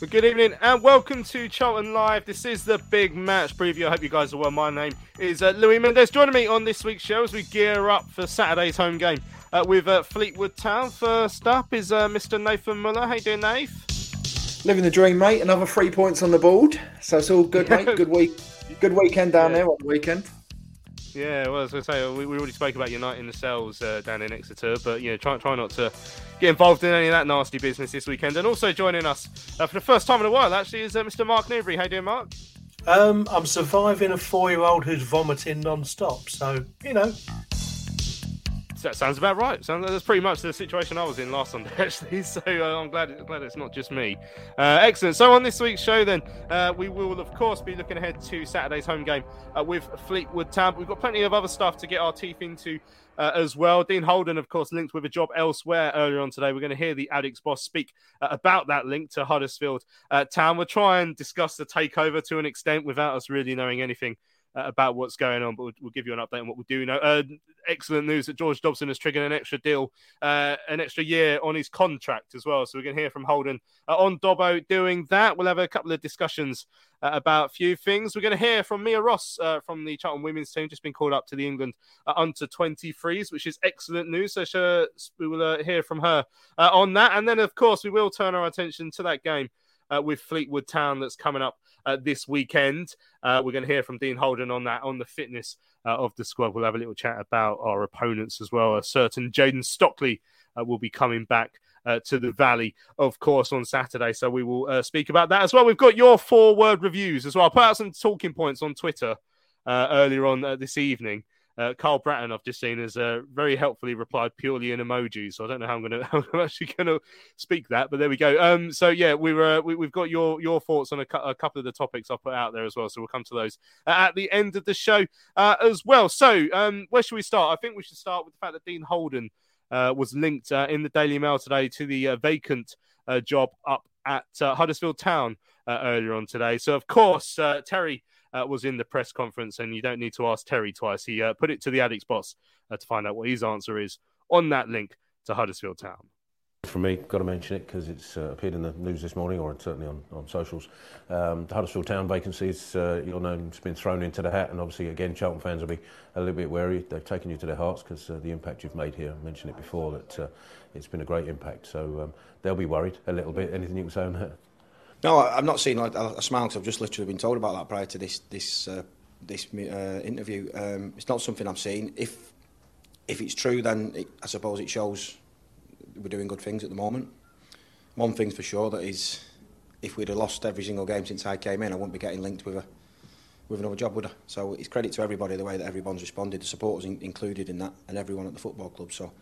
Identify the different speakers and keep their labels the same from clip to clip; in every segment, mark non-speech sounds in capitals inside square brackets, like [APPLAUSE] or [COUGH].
Speaker 1: Well, Good evening and welcome to Charlton Live. This is the big match preview. I hope you guys are well. My name is uh, Louis Mendes. Joining me on this week's show as we gear up for Saturday's home game uh, with uh, Fleetwood Town. First up is uh, Mr. Nathan Muller. How you doing, Nath?
Speaker 2: Living the dream, mate. Another three points on the board, so it's all good, mate. Good week, good weekend down
Speaker 1: Yeah.
Speaker 2: there on the weekend.
Speaker 1: Yeah, well, as I say, we, we already spoke about uniting the cells uh, down in Exeter, but you know, try try not to get involved in any of that nasty business this weekend. And also joining us uh, for the first time in a while, actually, is uh, Mr. Mark Newbury. How you doing, Mark?
Speaker 3: Um, I'm surviving a four-year-old who's vomiting non-stop. So you know,
Speaker 1: That sounds about right. Sounds, that's pretty much the situation I was in last Sunday, [LAUGHS] actually. So uh, I'm glad glad it's not just me. Uh, excellent. So on this week's show, then uh, we will of course be looking ahead to Saturday's home game uh, with Fleetwood Town. We've got plenty of other stuff to get our teeth into. Uh, as well, Dean Holden, of course, linked with a job elsewhere earlier on today. We're going to hear the Addicks boss speak uh, about that link to Huddersfield uh, Town. We'll try and discuss the takeover to an extent without us really knowing anything about what's going on, but we'll, we'll give you an update on what we do know. Uh, excellent news that George Dobson has triggered an extra deal, uh, an extra year on his contract as well. So we're going to hear from Holden uh, on Dobbo doing that. We'll have a couple of discussions uh, about a few things. We're going to hear from Mia Ross uh, from the Charlton women's team, just been called up to the England uh, under 23s, which is excellent news. So sure, we will uh, hear from her uh, on that. And then, of course, we will turn our attention to that game uh, with Fleetwood Town that's coming up uh, this weekend. Uh, we're going to hear from Dean Holden on that, on the fitness uh, of the squad. We'll have a little chat about our opponents as well. A certain Jayden Stockley uh, will be coming back. Uh, to the Valley, of course, on Saturday. So we will speak about that as well. We've got your four word reviews as well. I put out some talking points on Twitter earlier on this evening. Uh, Carl Bratton, I've just seen, has uh, very helpfully replied purely in emojis. So I don't know how I'm going [LAUGHS] to, actually going to speak that, but there we go. Um, so yeah, we were, we, we've got your your thoughts on a, cou- a couple of the topics I put out there as well. So we'll come to those at the end of the show uh, as well. So um, where should we start? I think we should start with the fact that Dean Holden uh, was linked uh, in the Daily Mail today to the uh, vacant job up at Huddersfield Town earlier on today. So of course Terry uh, was in the press conference, and you don't need to ask Terry twice. He uh, put it to the Addicks boss uh, to find out what his answer is on that link to Huddersfield Town.
Speaker 4: For me, got to mention it because it's uh, appeared in the news this morning, or certainly on, on socials. Um, the Huddersfield Town vacancies, uh, you'll know, it's been thrown into the hat, and obviously, again, Charlton fans will be a little bit wary. They've taken you to their hearts because uh, the impact you've made here. I mentioned it before that it's been a great impact, so um, they'll be worried a little bit. Anything you can say on that?
Speaker 5: No, I, I've not seen like, a, a smile because I've just literally been told about that prior to this this uh, this uh, interview. Um, it's not something I've seen. If if it's true, then it, I suppose it shows we're doing good things at the moment. One thing's for sure that is, if we'd have lost every single game since I came in, I wouldn't be getting linked with a with another job, would I? So it's credit to everybody the way that everyone's responded, the supporters in, included in that, and everyone at the football club. So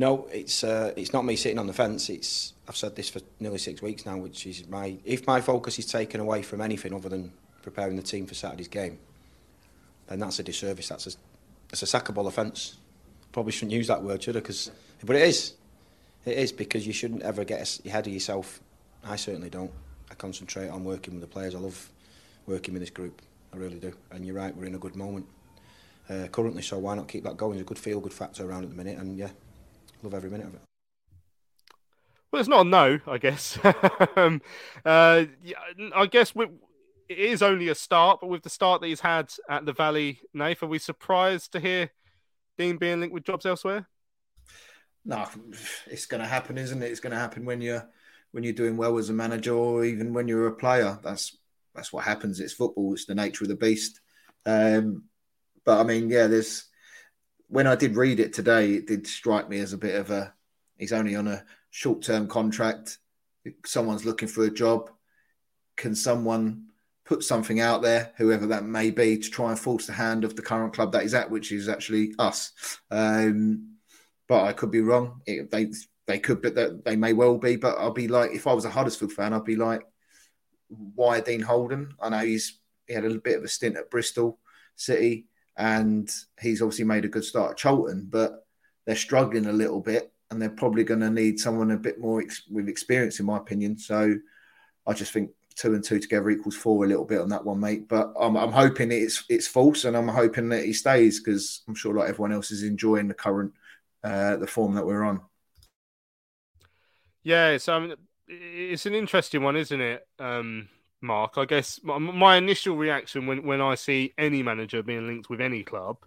Speaker 5: No, it's uh, it's not me sitting on the fence. It's I've said this for nearly six weeks now, which is my if my focus is taken away from anything other than preparing the team for Saturday's game, then that's a disservice. That's a it's a sackable offence. Probably shouldn't use that word, should I? Because but it is, it is because you shouldn't ever get ahead of yourself. I certainly don't. I concentrate on working with the players. I love working with this group. I really do. And you're right, we're in a good moment uh, currently. So why not keep that going? There's a good feel, good factor around at the minute, and yeah, love every minute of it.
Speaker 1: Well, it's not a no, I guess. [LAUGHS] um, uh, yeah, I guess we, it is only a start, but with the start that he's had at the Valley, Nath, are we surprised to hear Dean being linked with jobs elsewhere?
Speaker 2: No, it's going to happen, isn't it? It's going to happen when you're when you're doing well as a manager, or even when you're a player. That's that's what happens. It's football. It's the nature of the beast. Um, but I mean, yeah, there's when I did read it today, it did strike me as a bit of a He's only on a short term contract. Someone's looking for a job. Can someone put something out there, whoever that may be, to try and force the hand of the current club that he's at, which is actually us? Um, but I could be wrong. It, they they could, but they may well be. But I'll be like, if I was a Huddersfield fan, I'd be like, why Dean Holden? I know he's he had a bit of a stint at Bristol City, and he's obviously made a good start at Charlton, but they're struggling a little bit, and they're probably going to need someone a bit more ex- with experience, in my opinion. So I just think two and two together equals four a little bit on that one, mate. But I'm, I'm hoping it's it's false, and I'm hoping that he stays because I'm sure like everyone else is enjoying the current uh, the form that we're on.
Speaker 1: Yeah, so I mean, it's an interesting one, isn't it, um, Mark? I guess my, initial reaction when, when I see any manager being linked with any club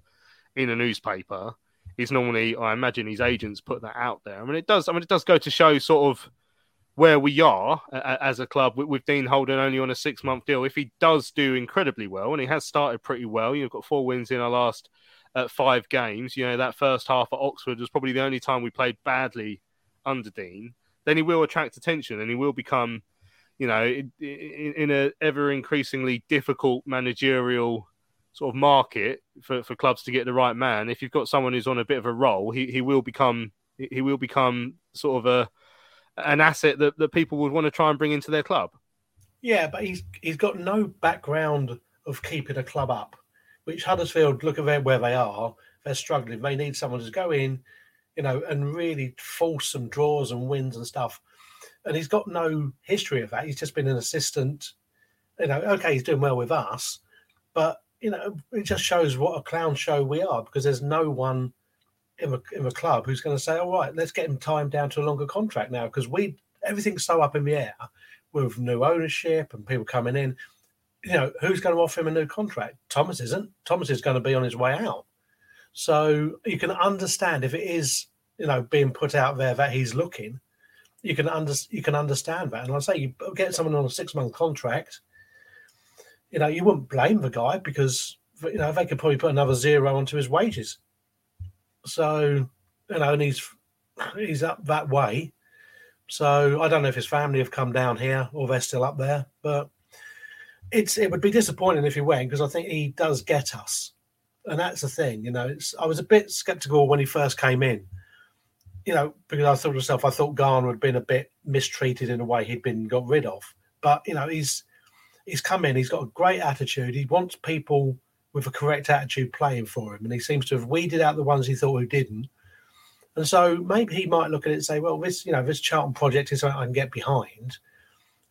Speaker 1: in a newspaper is normally, I imagine, his agents put that out there. I mean, it does. I mean, it does go to show sort of where we are as a club with, with Dean Holden only on a six month deal. If he does do incredibly well, and he has started pretty well, you've got four wins in our last uh, five games. You know that first half at Oxford was probably the only time we played badly under Dean then he will attract attention and he will become, you know, in, in a ever increasingly difficult managerial sort of market for, for clubs to get the right man. If you've got someone who's on a bit of a roll, he, he will become he will become sort of a an asset that, that people would want to try and bring into their club.
Speaker 3: Yeah, but he's he's got no background of keeping a club up, which Huddersfield look at where they are. They're struggling. They need someone to go in, you know, and really force some draws and wins and stuff. And he's got no history of that. He's just been an assistant. You know, okay, he's doing well with us, but you know, it just shows what a clown show we are because there's no one in the in the club who's going to say, "All right, let's get him timed down to a longer contract now," because we everything's so up in the air with new ownership and people coming in. You know, who's going to offer him a new contract? Thomas isn't. Thomas is going to be on his way out. So you can understand if it is, you know, being put out there that he's looking, you can under, you can understand that. And I say you get someone on a six month contract, you know, you wouldn't blame the guy because you know they could probably put another zero onto his wages. So you know, and he's he's up that way. So I don't know if his family have come down here or they're still up there, but it's it would be disappointing if he went because I think he does get us and that's the thing, you know. I was a bit skeptical when he first came in, you know, because I thought to myself, I thought Garner had been a bit mistreated in a way he'd been got rid of. But you know, he's he's come in, he's got a great attitude. He wants people with a correct attitude playing for him, and he seems to have weeded out the ones he thought who didn't. And so maybe he might look at it and say, well, this you know this Charlton project is something I can get behind.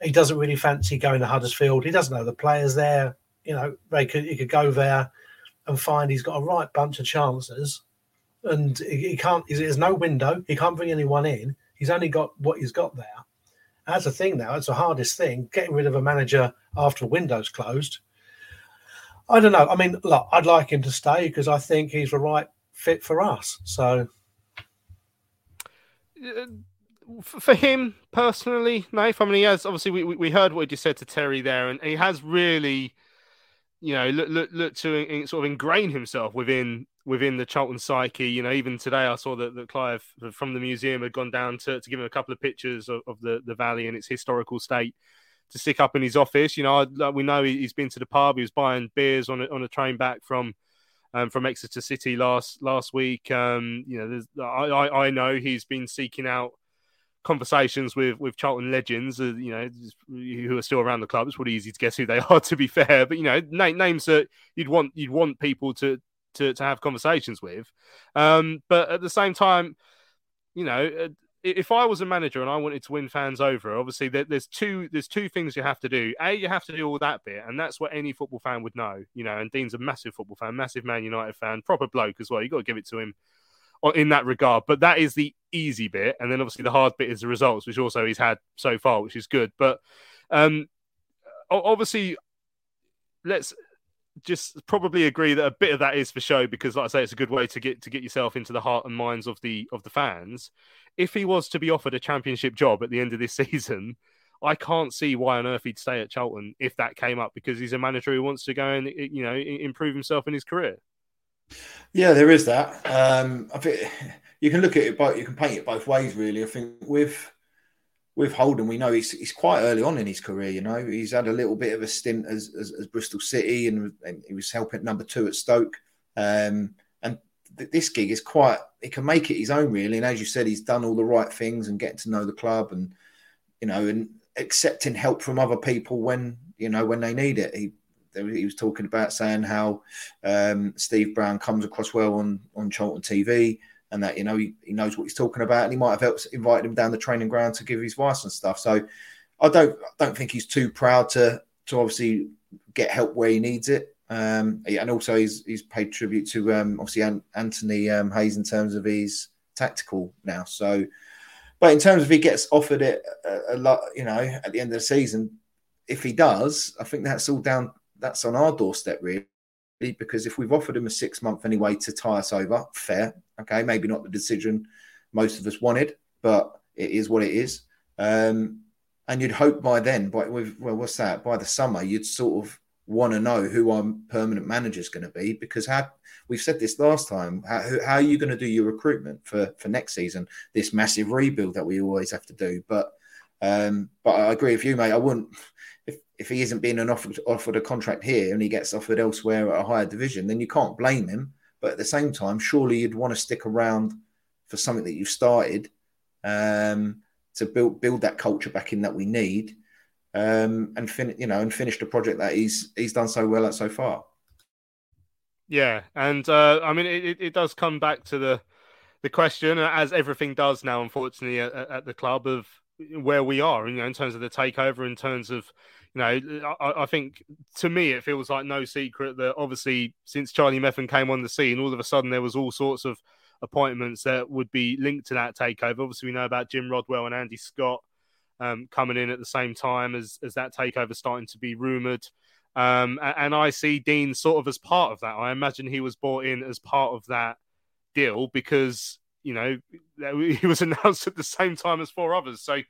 Speaker 3: He doesn't really fancy going to Huddersfield. He doesn't know the players there. You know, they could he could go there and find he's got a right bunch of chances, and he, can't. There's no window. He can't bring anyone in. He's only got what he's got there. That's the thing now. It's the hardest thing getting rid of a manager after a window's closed. I don't know. I mean, look, I'd like him to stay because I think he's the right fit for us. So,
Speaker 1: uh, for him personally, Nath, I mean, he has obviously we, we heard what he just said to Terry there, and he has really you know, look, look, look to sort of ingrain himself within within the Charlton psyche. You know, even today I saw that, that Clive from the museum had gone down to, to give him a couple of pictures of, of the, the valley and its historical state to stick up in his office. You know, I, we know he's been to the pub. He was buying beers on a, on a train back from um, from Exeter City last last week. Um, you know, I, I, I know he's been seeking out conversations with with Charlton legends, uh, you know, who are still around the club. It's pretty easy to guess who they [LAUGHS] are, to be fair. But you know, na- names that you'd want you'd want people to to to have conversations with. Um, but at the same time, you know, uh, if I was a manager and I wanted to win fans over, obviously there, there's two there's two things you have to do. A, you have to do all that bit, and that's what any football fan would know. You know, and Dean's a massive football fan, massive Man United fan, proper bloke as well. You got to give it to him in that regard. But that is the easy bit, and then obviously the hard bit is the results, which also he's had so far, which is good. But um, obviously, let's just probably agree that a bit of that is for show because, like I say, it's a good way to get to get yourself into the heart and minds of the of the fans. If he was to be offered a championship job at the end of this [LAUGHS] season, I can't see why on earth he'd stay at Charlton if that came up because he's a manager who wants to go and you know improve himself in his career.
Speaker 2: Yeah, there is that. Um, I think you can look at it both. You can paint it both ways, really. I think with with Holden, we know he's he's quite early on in his career. You know, he's had a little bit of a stint as as, as Bristol City, and, and, he was helping number two at Stoke. Um, and th- this gig is quite. He can make it his own, really. And as you said, he's done all the right things and getting to know the club, and you know, and accepting help from other people when you know when they need it. He he was talking about saying how um, Steve Brown comes across well on on Charlton TV and that you know he, he knows what he's talking about, and he might have helped invited him down the training ground to give his advice and stuff. So I don't I don't think he's too proud to to obviously get help where he needs it. Um, and also he's he's paid tribute to um, obviously An- Anthony um, Hayes in terms of his tactical now. So, but in terms of he gets offered it a, a lot, you know, at the end of the season, if he does, I think that's all down. That's on our doorstep, really because if we've offered him a six month anyway to tie us over, fair. Okay, maybe not the decision most of us wanted, but it is what it is. Um, and you'd hope by then, by with well, what's that? By the summer, you'd sort of want to know who our permanent manager is going to be because how we've said this last time. How, how are you going to do your recruitment for for next season? This massive rebuild that we always have to do, but. Um, but I agree with you, mate. I wouldn't if if he isn't being an offered, offered a contract here and he gets offered elsewhere at a higher division, then you can't blame him. But at the same time, surely you'd want to stick around for something that you've started um, to build build that culture back in that we need, um, and fin- you know, and finish the project that he's he's done so well at so far.
Speaker 1: Yeah, and uh, I mean, it, it does come back to the the question, as everything does now, unfortunately, at, at the club of where we are, you know, in terms of the takeover, in terms of you know, I, I, think to me it feels like no secret that obviously since Charlie Methven came on the scene, all of a sudden there was all sorts of appointments that would be linked to that takeover. Obviously, we know about Jim Rodwell and Andy Scott um, coming in at the same time as as that takeover starting to be rumored. Um, and I see Dean sort of as part of that. I imagine he was brought in as part of that deal because you know [LAUGHS] he was announced at the same time as four others. So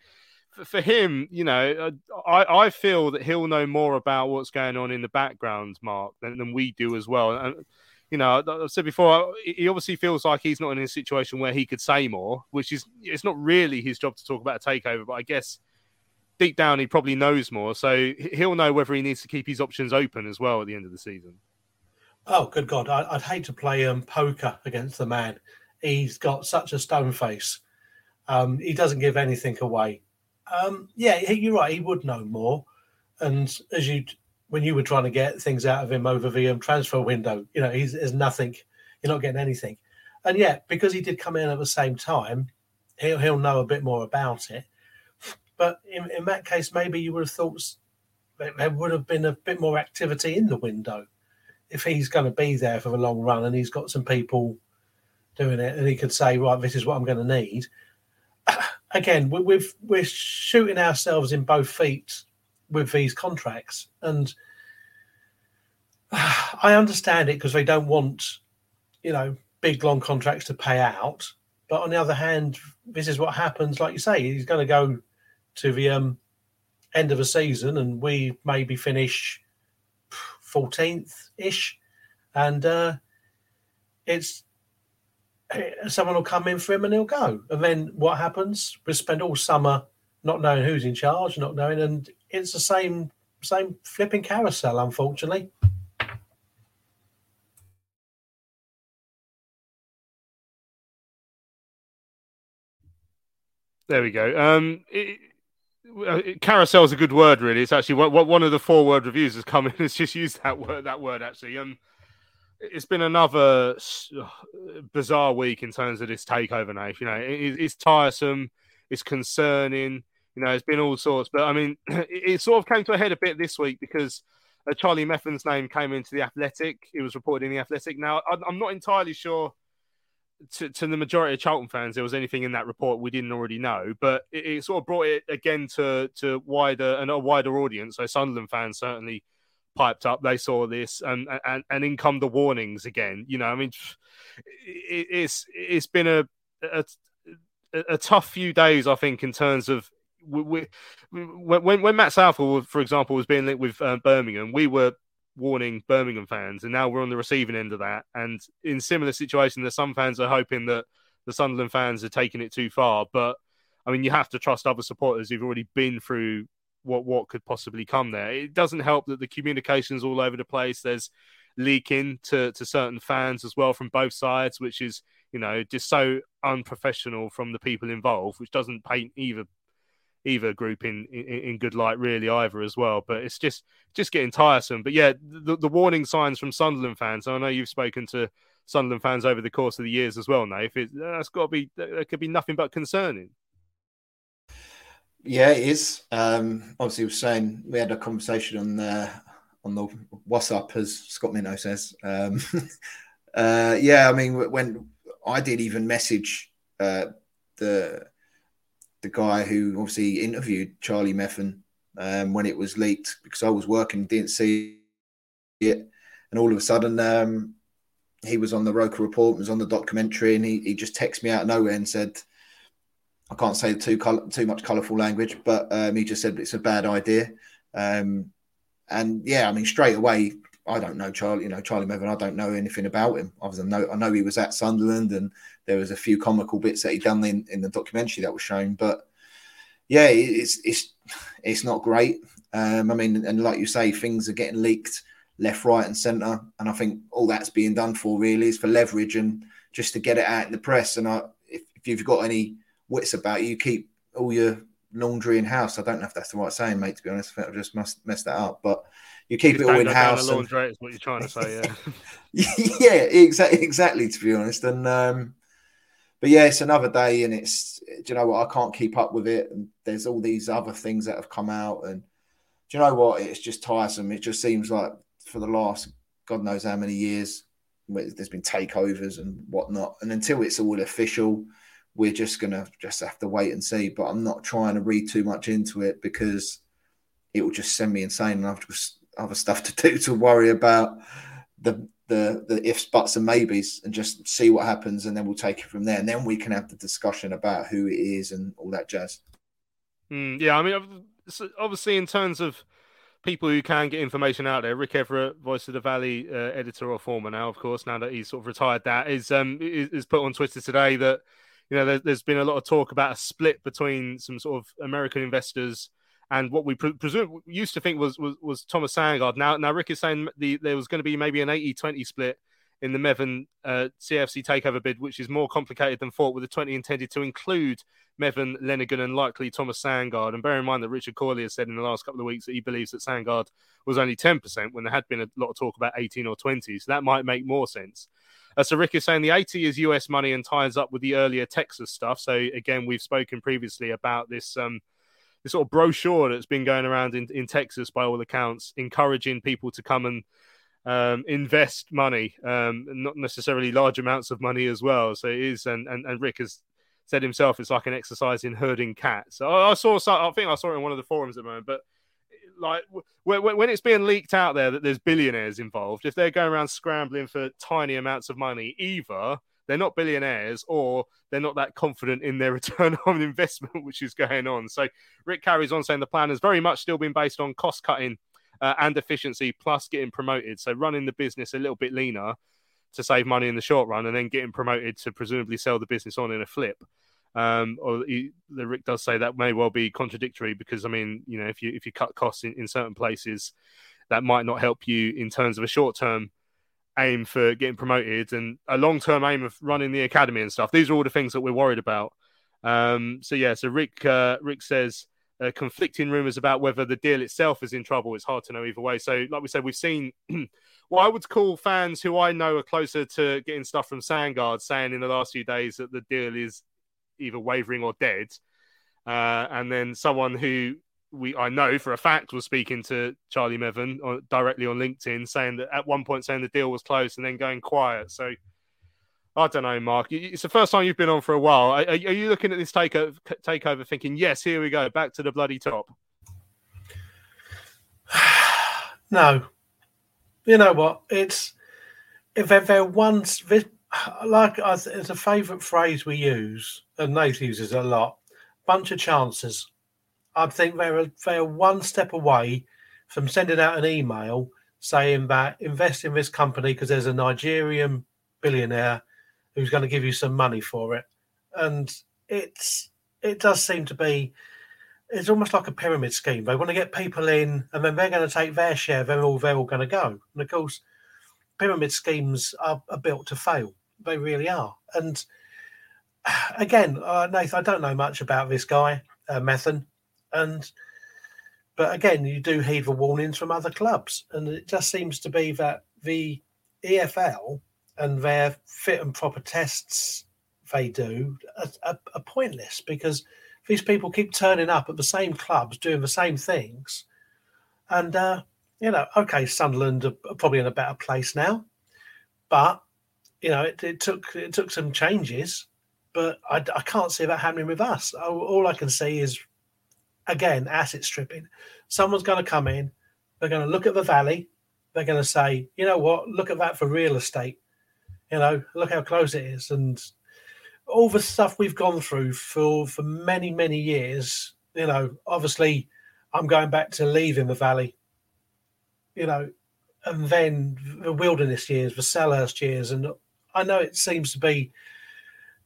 Speaker 1: for him, you know, uh, I, I feel that he'll know more about what's going on in the background, Mark, than, than we do as well. And, you know, I've said before, he obviously feels like he's not in a situation where he could say more, which is, it's not really his job to talk about a takeover, but I guess deep down he probably knows more. So he'll know whether he needs to keep his options open as well at the end of the season.
Speaker 3: Oh, good God. I, would hate to play um, poker against the man. He's got such a stone face. Um, he doesn't give anything away. Um, yeah, you're right. He would know more. And as you, when you were trying to get things out of him over the um, transfer window, you know, he's there's nothing. You're not getting anything. And yet, because he did come in at the same time, he'll he'll know a bit more about it. But in, in that case, maybe you would have thought there would have been a bit more activity in the window if he's going to be there for the long run and he's got some people doing it and he could say, right, this is what I'm going to need again, we're, we're shooting ourselves in both feet with these contracts, and [SIGHS] I understand it because they don't want, you know, big long contracts to pay out. But on the other hand, this is what happens. Like you say, he's going to go to the um, end of a season, and we maybe finish 14th ish, and uh, it's someone will come in for him and he'll go. And then what happens? We spend all summer not knowing who's in charge, not knowing, and it's the same same flipping carousel, unfortunately.
Speaker 1: There we go. Um, it, carousel is a good word, really. It's actually one of the four word reviews has come in [LAUGHS] has just used that word. That word actually. Um, it's been another bizarre week in terms of this takeover, Nate. You know, it, it's tiresome, it's concerning. You know, it's been all sorts, but I mean, [CLEARS THROAT] it, it, sort of came to a head a bit this week because uh, Charlie Methven's name came into the Athletic. It was reported in the Athletic. Now, I, am not entirely sure. To, to, the majority of Charlton fans, there was anything in that report we didn't already know, but it, it sort of brought it again to to wider and a wider audience. So Sunderland fans certainly piped up. They saw this, and and and in come the warnings again. You know, I mean, it, it's it's been a, a a tough few days, I think, in terms of we, we, when when Matt Southall, for example, was being linked with uh, Birmingham, we were warning Birmingham fans, and now we're on the receiving end of that. And in similar situation, there's some fans are hoping that the Sunderland fans are taking it too far. But I mean, you have to trust other supporters who've already been through what what could possibly come there. It doesn't help that the communication's all over the place. There's leaking to to certain fans as well from both sides, which is you know just so unprofessional from the people involved, which doesn't paint either either group in, in, in good light really either as well. But it's just just getting tiresome. But yeah, the, the warning signs from Sunderland fans. I know you've spoken to Sunderland fans over the course of the years as well, Nate. That's got to be there could be nothing but concerning.
Speaker 2: Yeah, it is. Um, obviously, was saying we had a conversation on the on the WhatsApp, as Scott Minto says. Um, [LAUGHS] uh, yeah, I mean, when I did even message uh, the the guy who obviously interviewed Charlie Methven um, when it was leaked because I was working, didn't see it, and all of a sudden um, he was on the Roker report, was on the documentary, and he, he just texted me out of nowhere and said, I can't say too too much colourful language, but um, he just said it's a bad idea. Um, and yeah, I mean, straight away, I don't know Charlie. You know, Charlie Methven. I don't know anything about him than know I know he was at Sunderland, and there was a few comical bits that he done in, in the documentary that was shown. But yeah, it's it's it's not great. Um, I mean, and like you say, things are getting leaked left, right, and centre, and I think all that's being done for really is for leverage and just to get it out in the press. And I, if, if you've got any wits about you, keep all your laundry in house. I don't know if that's the right saying, mate. To be honest, I think I just must mess that up. But you keep
Speaker 1: you
Speaker 2: it all in house.
Speaker 1: And... Laundry is what you're trying to say,
Speaker 2: yeah. [LAUGHS] [LAUGHS] yeah, exactly, exactly. To be honest, and um, but yeah, it's another day, and it's do you know what? I can't keep up with it, and there's all these other things that have come out, and do you know what? It's just tiresome. It just seems like for the last God knows how many years, there's been takeovers and whatnot, and until it's all official we're just gonna just have to wait and see. But I'm not trying to read too much into it because it will just send me insane, and I've just other stuff to [LAUGHS] do to worry about the the the ifs, buts, and maybes, and just see what happens, and then we'll take it from there, and then we can have the discussion about who it is and all that jazz.
Speaker 1: Mm, yeah, I mean, obviously, in terms of people who can get information out there. Rick Everitt, Voice of the Valley uh, editor or former now, of course, now that he's sort of retired, that is um is, is put on Twitter today that you know, there, has been a lot of talk about a split between some sort of American investors and what we pre- presume used to think was, was, was Thomas Sandgaard. Now, now Rick is saying the, there was going to be maybe an 80-20 split in the Methven uh, CFC takeover bid, which is more complicated than thought, with the 20 intended to include Methven, Lenigan, and likely Thomas Sandgaard. And bear in mind that Richard Cawley has said in the last couple of weeks that he believes that Sandgaard was only 10% when there had been a lot of talk about 18 or 20. So that might make more sense. Uh, so Rick is saying the 80 is US money and ties up with the earlier Texas stuff. So again, we've spoken previously about this um, this sort of brochure that's been going around in, in Texas by all accounts, encouraging people to come and um, invest money, um, not necessarily large amounts of money as well. So it is, and, and, and Rick has said himself, it's like an exercise in herding cats. So I, I saw, I think I saw it in one of the forums at the moment, but like when, when it's being leaked out there that there's billionaires involved, if they're going around scrambling for tiny amounts of money, either they're not billionaires or they're not that confident in their [LAUGHS] return on investment, which is going on. So Rick carries on saying the plan has very much still been based on cost cutting uh, and efficiency, plus getting promoted. So running the business a little bit leaner to save money in the short run, and then getting promoted to presumably sell the business on in a flip. Um, or he, the Rick does say that may well be contradictory because I mean, you know, if you if you cut costs in, in certain places, that might not help you in terms of a short term aim for getting promoted and a long term aim of running the academy and stuff. These are all the things that we're worried about. Um, so yeah, so Rick uh, Rick says uh, conflicting rumors about whether the deal itself is in trouble. It's hard to know either way. So like we said, we've seen. [CLEARS THROAT] what I would call fans who I know are closer to getting stuff from Sandgaard saying in the last few days that the deal is either wavering or dead. Uh, and then someone who we I know for a fact was speaking to Charlie Methven on, directly on LinkedIn, saying that at one point saying the deal was closed and then going quiet. So I don't know, Mark. It's the first time you've been on for a while. Are, are you looking at this takeover, takeover thinking, yes, here we go, back to the bloody top? [SIGHS]
Speaker 3: no. You know what? It's if they're once like it's a favourite phrase we use, and Nate uses a lot. Bunch of chances. I think they're they're one step away from sending out an email saying that invest in this company because there's a Nigerian billionaire who's going to give you some money for it. and it's it does seem to be it's almost like a pyramid scheme. They want to get people in, and then they're going to take their share. They're all they're all going to go, and of course, pyramid schemes are, are built to fail. They really are. And again, uh, Nathan, I don't know much about this guy, uh, Methven, and but again, you do heed the warnings from other clubs, and it just seems to be that the EFL and their fit and proper tests they do are, are, are pointless because these people keep turning up at the same clubs doing the same things, and uh, you know, okay, Sunderland are probably in a better place now, but you know, it, it took it took some changes, but I, I, can't see that happening with us. All I can see is, again, asset stripping. Someone's going to come in, they're going to look at the valley, they're going to say, you know what, look at that for real estate. You know, look how close it is, and all the stuff we've gone through for for many many years. You know, obviously, I'm going back to leaving the valley you know, and then the wilderness years, the Selhurst years, and I know it seems to be,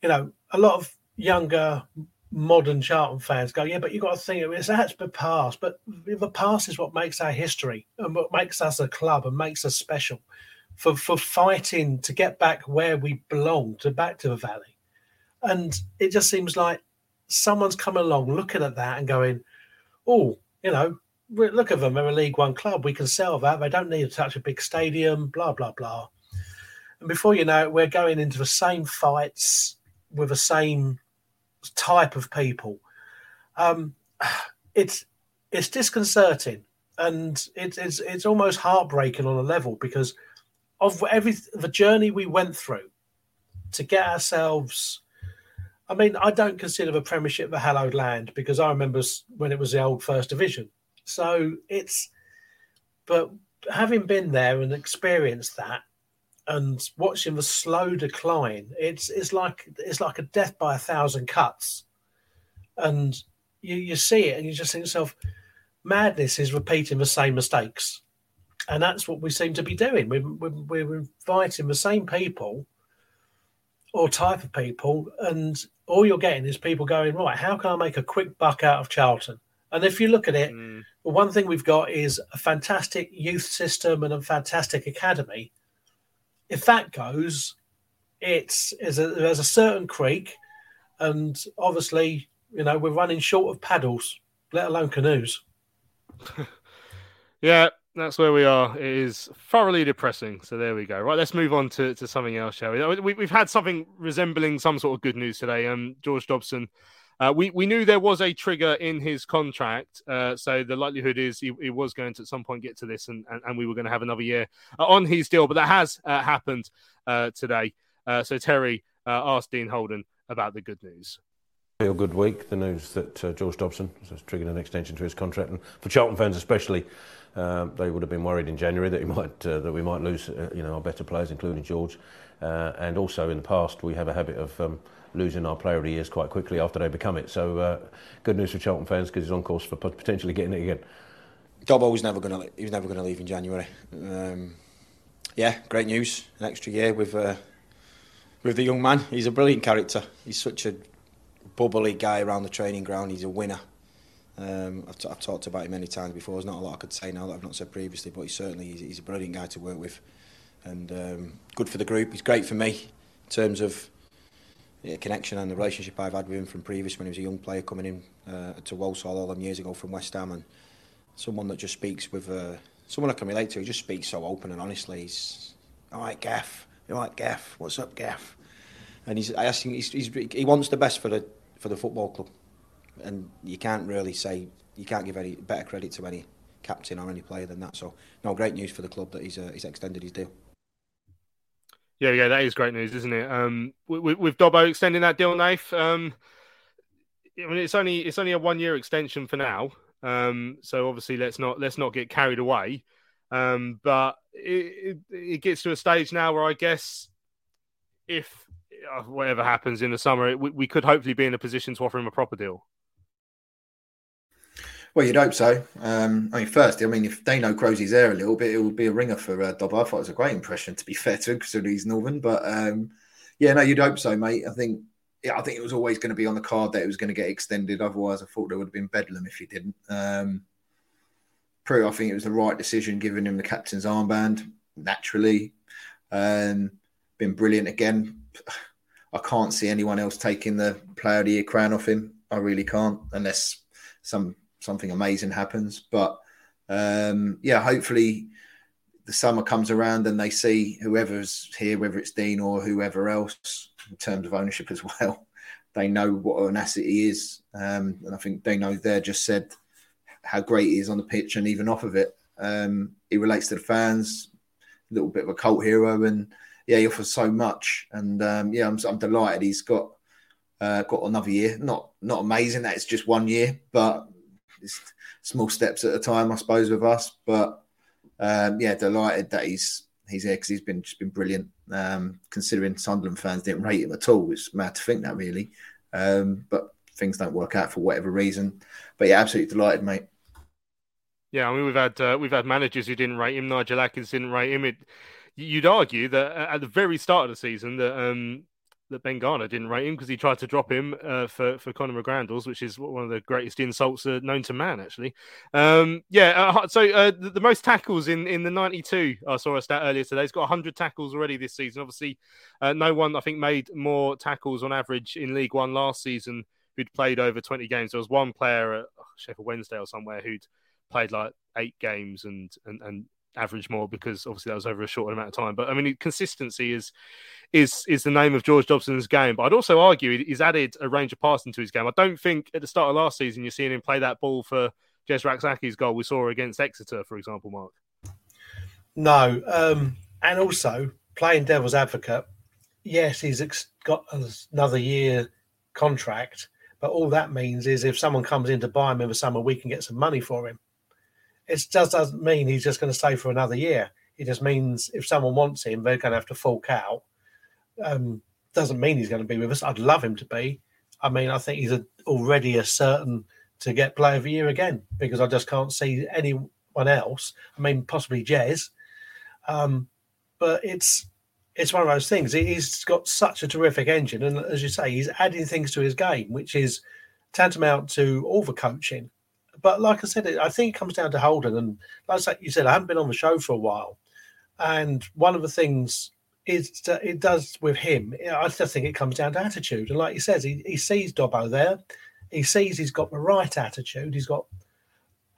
Speaker 3: you know, a lot of younger modern Charlton fans go, yeah, but you've got to think it's that's the past. But the past is what makes our history and what makes us a club and makes us special for for fighting to get back where we belong, to back to the valley. And it just seems like someone's come along looking at that and going, oh, you know, look at them. They're a League One club. We can sell that. They don't need to touch a big stadium. Blah blah blah. And before you know it, we're going into the same fights with the same type of people. Um, it's it's disconcerting, and it's it's it's almost heartbreaking on a level because of every the journey we went through to get ourselves. I mean, I don't consider the Premiership the hallowed land because I remember when it was the old First Division so it's, but having been there and experienced that, and watching the slow decline, it's it's like it's like a death by a thousand cuts, and you you see it and you just think to yourself, madness is repeating the same mistakes, and that's what we seem to be doing. We're we're, we're inviting the same people or type of people, and all you're getting is people going right. How can I make a quick buck out of Charlton? And if you look at it, mm. one thing we've got is a fantastic youth system and a fantastic academy. If that goes, it's a, there's a certain creek, and obviously, you know, we're running short of paddles, let alone canoes. [LAUGHS]
Speaker 1: yeah, that's where we are. It is thoroughly depressing. So there we go. Right, let's move on to, to something else, shall we? we? We've had something resembling some sort of good news today. Um, George Dobson uh, we we knew there was a trigger in his contract, uh, so the likelihood is he, he, was going to at some point get to this, and, and, and we were going to have another year uh, on his deal. But that has uh, happened uh, today. Uh, so Terry asked Dean Holden about the good news.
Speaker 4: Feel good week. The news that George Dobson has triggered an extension to his contract, and for Charlton fans especially, they would have been worried in January that he [LAUGHS] might that we might lose, you know, our better players, including George. and also in the past, we have a habit of um, losing our player of the years quite quickly after they become it. So uh, good news for Charlton fans because he's on course for potentially getting it again.
Speaker 5: Dobbo was never going to he was never going to leave in January. Um, yeah, great news. An extra year with uh, with the young man. He's a brilliant character. He's such a bubbly guy around the training ground. He's a winner. Um, I've, t- I've talked about him many times before. There's not a lot I could say now that I've not said previously, but he's certainly he's, he's a brilliant guy to work with, and um, good for the group. He's great for me in terms of connection and the relationship I've had with him from previous when he was a young player coming in uh, to Walsall all them years ago from West Ham and someone that just speaks with uh, someone I can relate to. He just speaks so open and honestly. He's all right, Gaff. You all right, Gaff? What's up, Gaff? And he's I he's, he's, he wants the best for the for the football club, and you can't really say you can't give any better credit to any captain or any player than that. So no, great news for the club that he's uh, he's extended his deal.
Speaker 1: Yeah, yeah, that is great news, isn't it? Um, with, with Dobbo extending that deal, Nath. Um, I mean, it's only it's only a one year extension for now. Um, so obviously, let's not let's not get carried away. Um, but it, it, it gets to a stage now where I guess if uh, whatever happens in the summer, we, we could hopefully be in a position to offer him a proper deal.
Speaker 2: Well, you'd hope so. Um, I mean, first, I mean, if Dano grows his hair a little bit, it would be a ringer for uh, Dobbo. I thought it was a great impression, to be [LAUGHS] fair to him, considering he's Northern. But um, yeah, no, you'd hope so, mate. I think yeah, I think it was always going to be on the card that it was going to get extended. Otherwise, I thought there would have been bedlam if he didn't. Um, Prue, I think it was the right decision giving him the captain's armband naturally. Um, been brilliant again. I can't see anyone else taking the player of the year crown off him. I really can't, unless some something amazing happens. But um, yeah, hopefully the summer comes around and they see whoever's here, whether it's Dean or whoever else, in terms of ownership as [LAUGHS] well. They know what an asset he is, um, and I think they know there just said how great he is on the pitch and even off of it. Um, he relates to the fans, a little bit of a cult hero, and yeah, he offers so much. And um, yeah, I'm, I'm, delighted he's got uh, got another year. Not not amazing that it's just one year, but it's small steps at a time, I suppose, with us. But um, yeah, delighted that he's he's here because he's been just been brilliant. Um, considering Sunderland fans didn't rate him at all, it's mad to think that really. Um, but things don't work out for whatever reason. But yeah, absolutely delighted, mate.
Speaker 1: Yeah, I mean we've had uh, we've had managers who didn't rate him. Nigel Adkins didn't rate him. It, you'd argue that at the very start of the season that um, that Ben Garner didn't rate him because he tried to drop him uh, for for Conor McGrandles, which is one of the greatest insults uh, known to man, actually. Um, yeah, uh, so uh, the, the, most tackles in in the '92. I saw a stat earlier today. He's got 100 tackles already this season. Obviously, uh, no one I think made more tackles on average in League One last season who'd played over 20 games. There was one player at oh, Sheffield Wednesday or somewhere who'd played like eight games and and and average more because obviously that was over a short amount of time. But I mean, consistency is is is the name of George Dobson's game. But I'd also argue he's added a range of passing to his game. I don't think at the start of last season you're seeing him play that ball for Jes Rak-Sakyi's goal we saw against Exeter, for example, Mark.
Speaker 3: No, um, and also playing devil's advocate. Yes, he's ex- got another year contract, but all that means is if someone comes in to buy him in the summer, we can get some money for him. It just doesn't mean he's just going to stay for another year. It just means if someone wants him, they're going to have to fork out. Um, doesn't mean he's going to be with us. I'd love him to be. I mean, I think he's a, already a certain to get player of the year again because I just can't see anyone else. I mean, possibly Jes, um, but it's it's one of those things. He's got such a terrific engine, and as you say, he's adding things to his game, which is tantamount to all the coaching but like I said, I think it comes down to Holden. And like you said, I haven't been on the show for a while. And one of the things is that it does with him, I just think it comes down to attitude. And like he says, he, he sees Dobbo there. He sees he's got the right attitude. He's got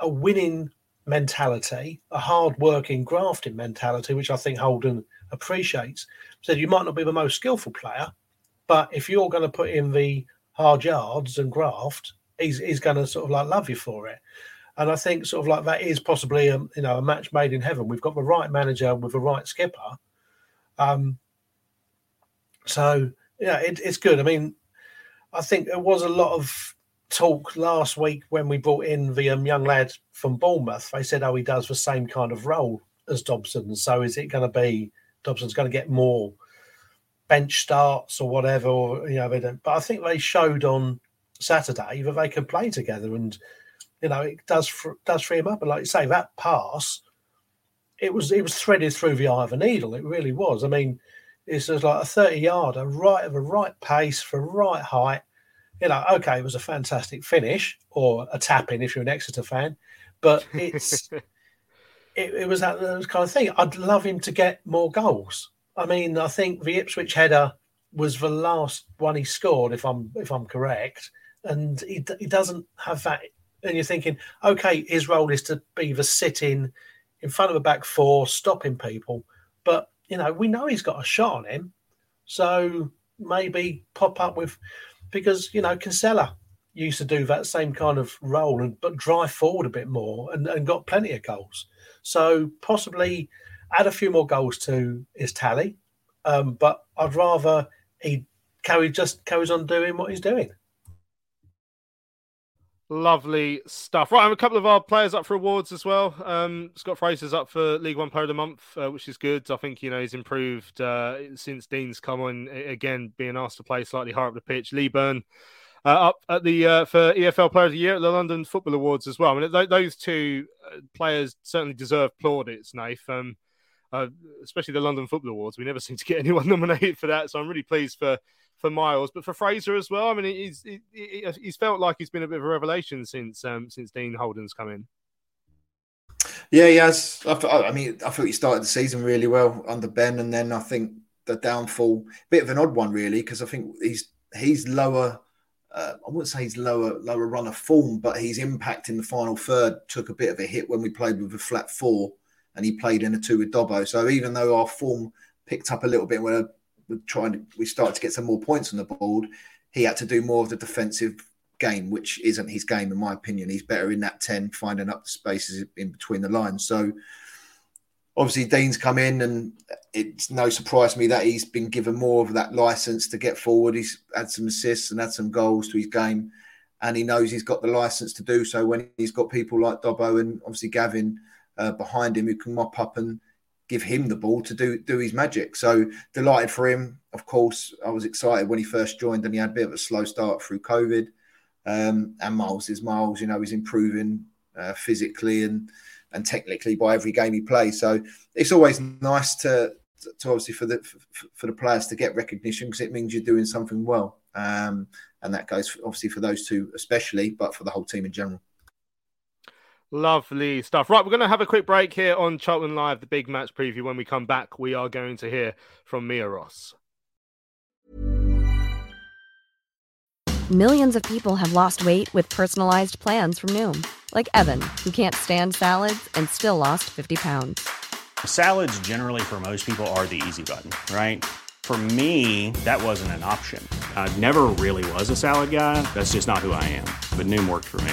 Speaker 3: a winning mentality, a hard-working, grafting mentality, which I think Holden appreciates. So you might not be the most skillful player, but if you're going to put in the hard yards and graft, he's he's going to sort of like love you for it. And I think sort of like that is possibly a you know a match made in heaven. We've got the right manager with the right skipper. Um, so yeah, it, it's good. I mean, I think there was a lot of talk last week when we brought in the um, young lad from Bournemouth. They said, "Oh, he does the same kind of role as Dobson." So is it going to be Dobson's going to get more bench starts or whatever? Or, you know, they don't. But I think they showed on Saturday that they can play together, and you know it does does free him up. And like you say, that pass, it was it was threaded through the eye of a needle. It really was. I mean, it's just like a thirty yarder, right of a right pace for right height. You know, okay, it was a fantastic finish or a tap in if you're an Exeter fan, but it's [LAUGHS] it, it was that, that kind of thing. I'd love him to get more goals. I mean, I think the Ipswich header was the last one he scored, if I'm if I'm correct and he, he doesn't have that. And you're thinking, okay, his role is to be the sitting in front of a back four, stopping people. But you know, we know he's got a shot on him, so maybe pop up with because you know Kinsella used to do that same kind of role and but drive forward a bit more and, and got plenty of goals. So possibly add a few more goals to his tally. Um, but I'd rather he carry just carries on doing what he's doing.
Speaker 1: Lovely stuff. Right, I have a couple of our players up for awards as well. Um, Scott Fraser's up for League One Player of the Month, uh, which is good. I think you know he's improved uh, since Dean's come on. Again, being asked to play slightly higher up the pitch. Leaburn uh, up at the uh, for EFL Player of the Year at the London Football Awards as well. I mean, th- those two uh, players certainly deserve plaudits, Nath. Um, uh, especially the London Football Awards. We never [LAUGHS] seem to get anyone [LAUGHS] nominated for that, so I'm really pleased for for Miles, but for Fraser as well. I mean, he's he's felt like he's been a bit of a revelation since um, since Dean Holden's come in.
Speaker 2: Yeah, he has. I, I mean, I thought he started the season really well under Ben, and then I think the downfall, bit of an odd one really, because I think he's he's lower. Uh, I wouldn't say he's lower lower run of form, but his impact in the final third took a bit of a hit when we played with a flat four, and he played in a two with Dobbo. So even though our form picked up a little bit when trying to, we started to get some more points on the board, he had to do more of the defensive game, which isn't his game in my opinion. He's better in that ten, finding up the spaces in between the lines. So obviously Dean's come in, and it's no surprise to me that he's been given more of that license to get forward. He's had some assists and had some goals to his game, and he knows he's got the license to do so when he's got people like Dobbo and obviously Gavin uh, behind him who can mop up and give him the ball to do do his magic. So delighted for him. Of course, I was excited when he first joined, and he had a bit of a slow start through COVID. Um, and Miles is Miles, you know, he's improving uh, physically and and technically by every game he plays. So it's always nice to, to obviously for the for, the players to get recognition because it means you're doing something well. Um, and that goes obviously for those two especially, but for the whole team in general.
Speaker 1: Lovely stuff. Right, we're going to have a quick break here on Charlton Live, the big match preview. When we come back, we are going to hear from Mia Ross.
Speaker 6: Millions of people have lost weight with personalized plans from Noom, like Evan, who can't stand salads and still lost 50 pounds.
Speaker 7: Salads, generally, for most people, are the easy button, right? For me, that wasn't an option. I never really was a salad guy. That's just not who I am. But Noom worked for me.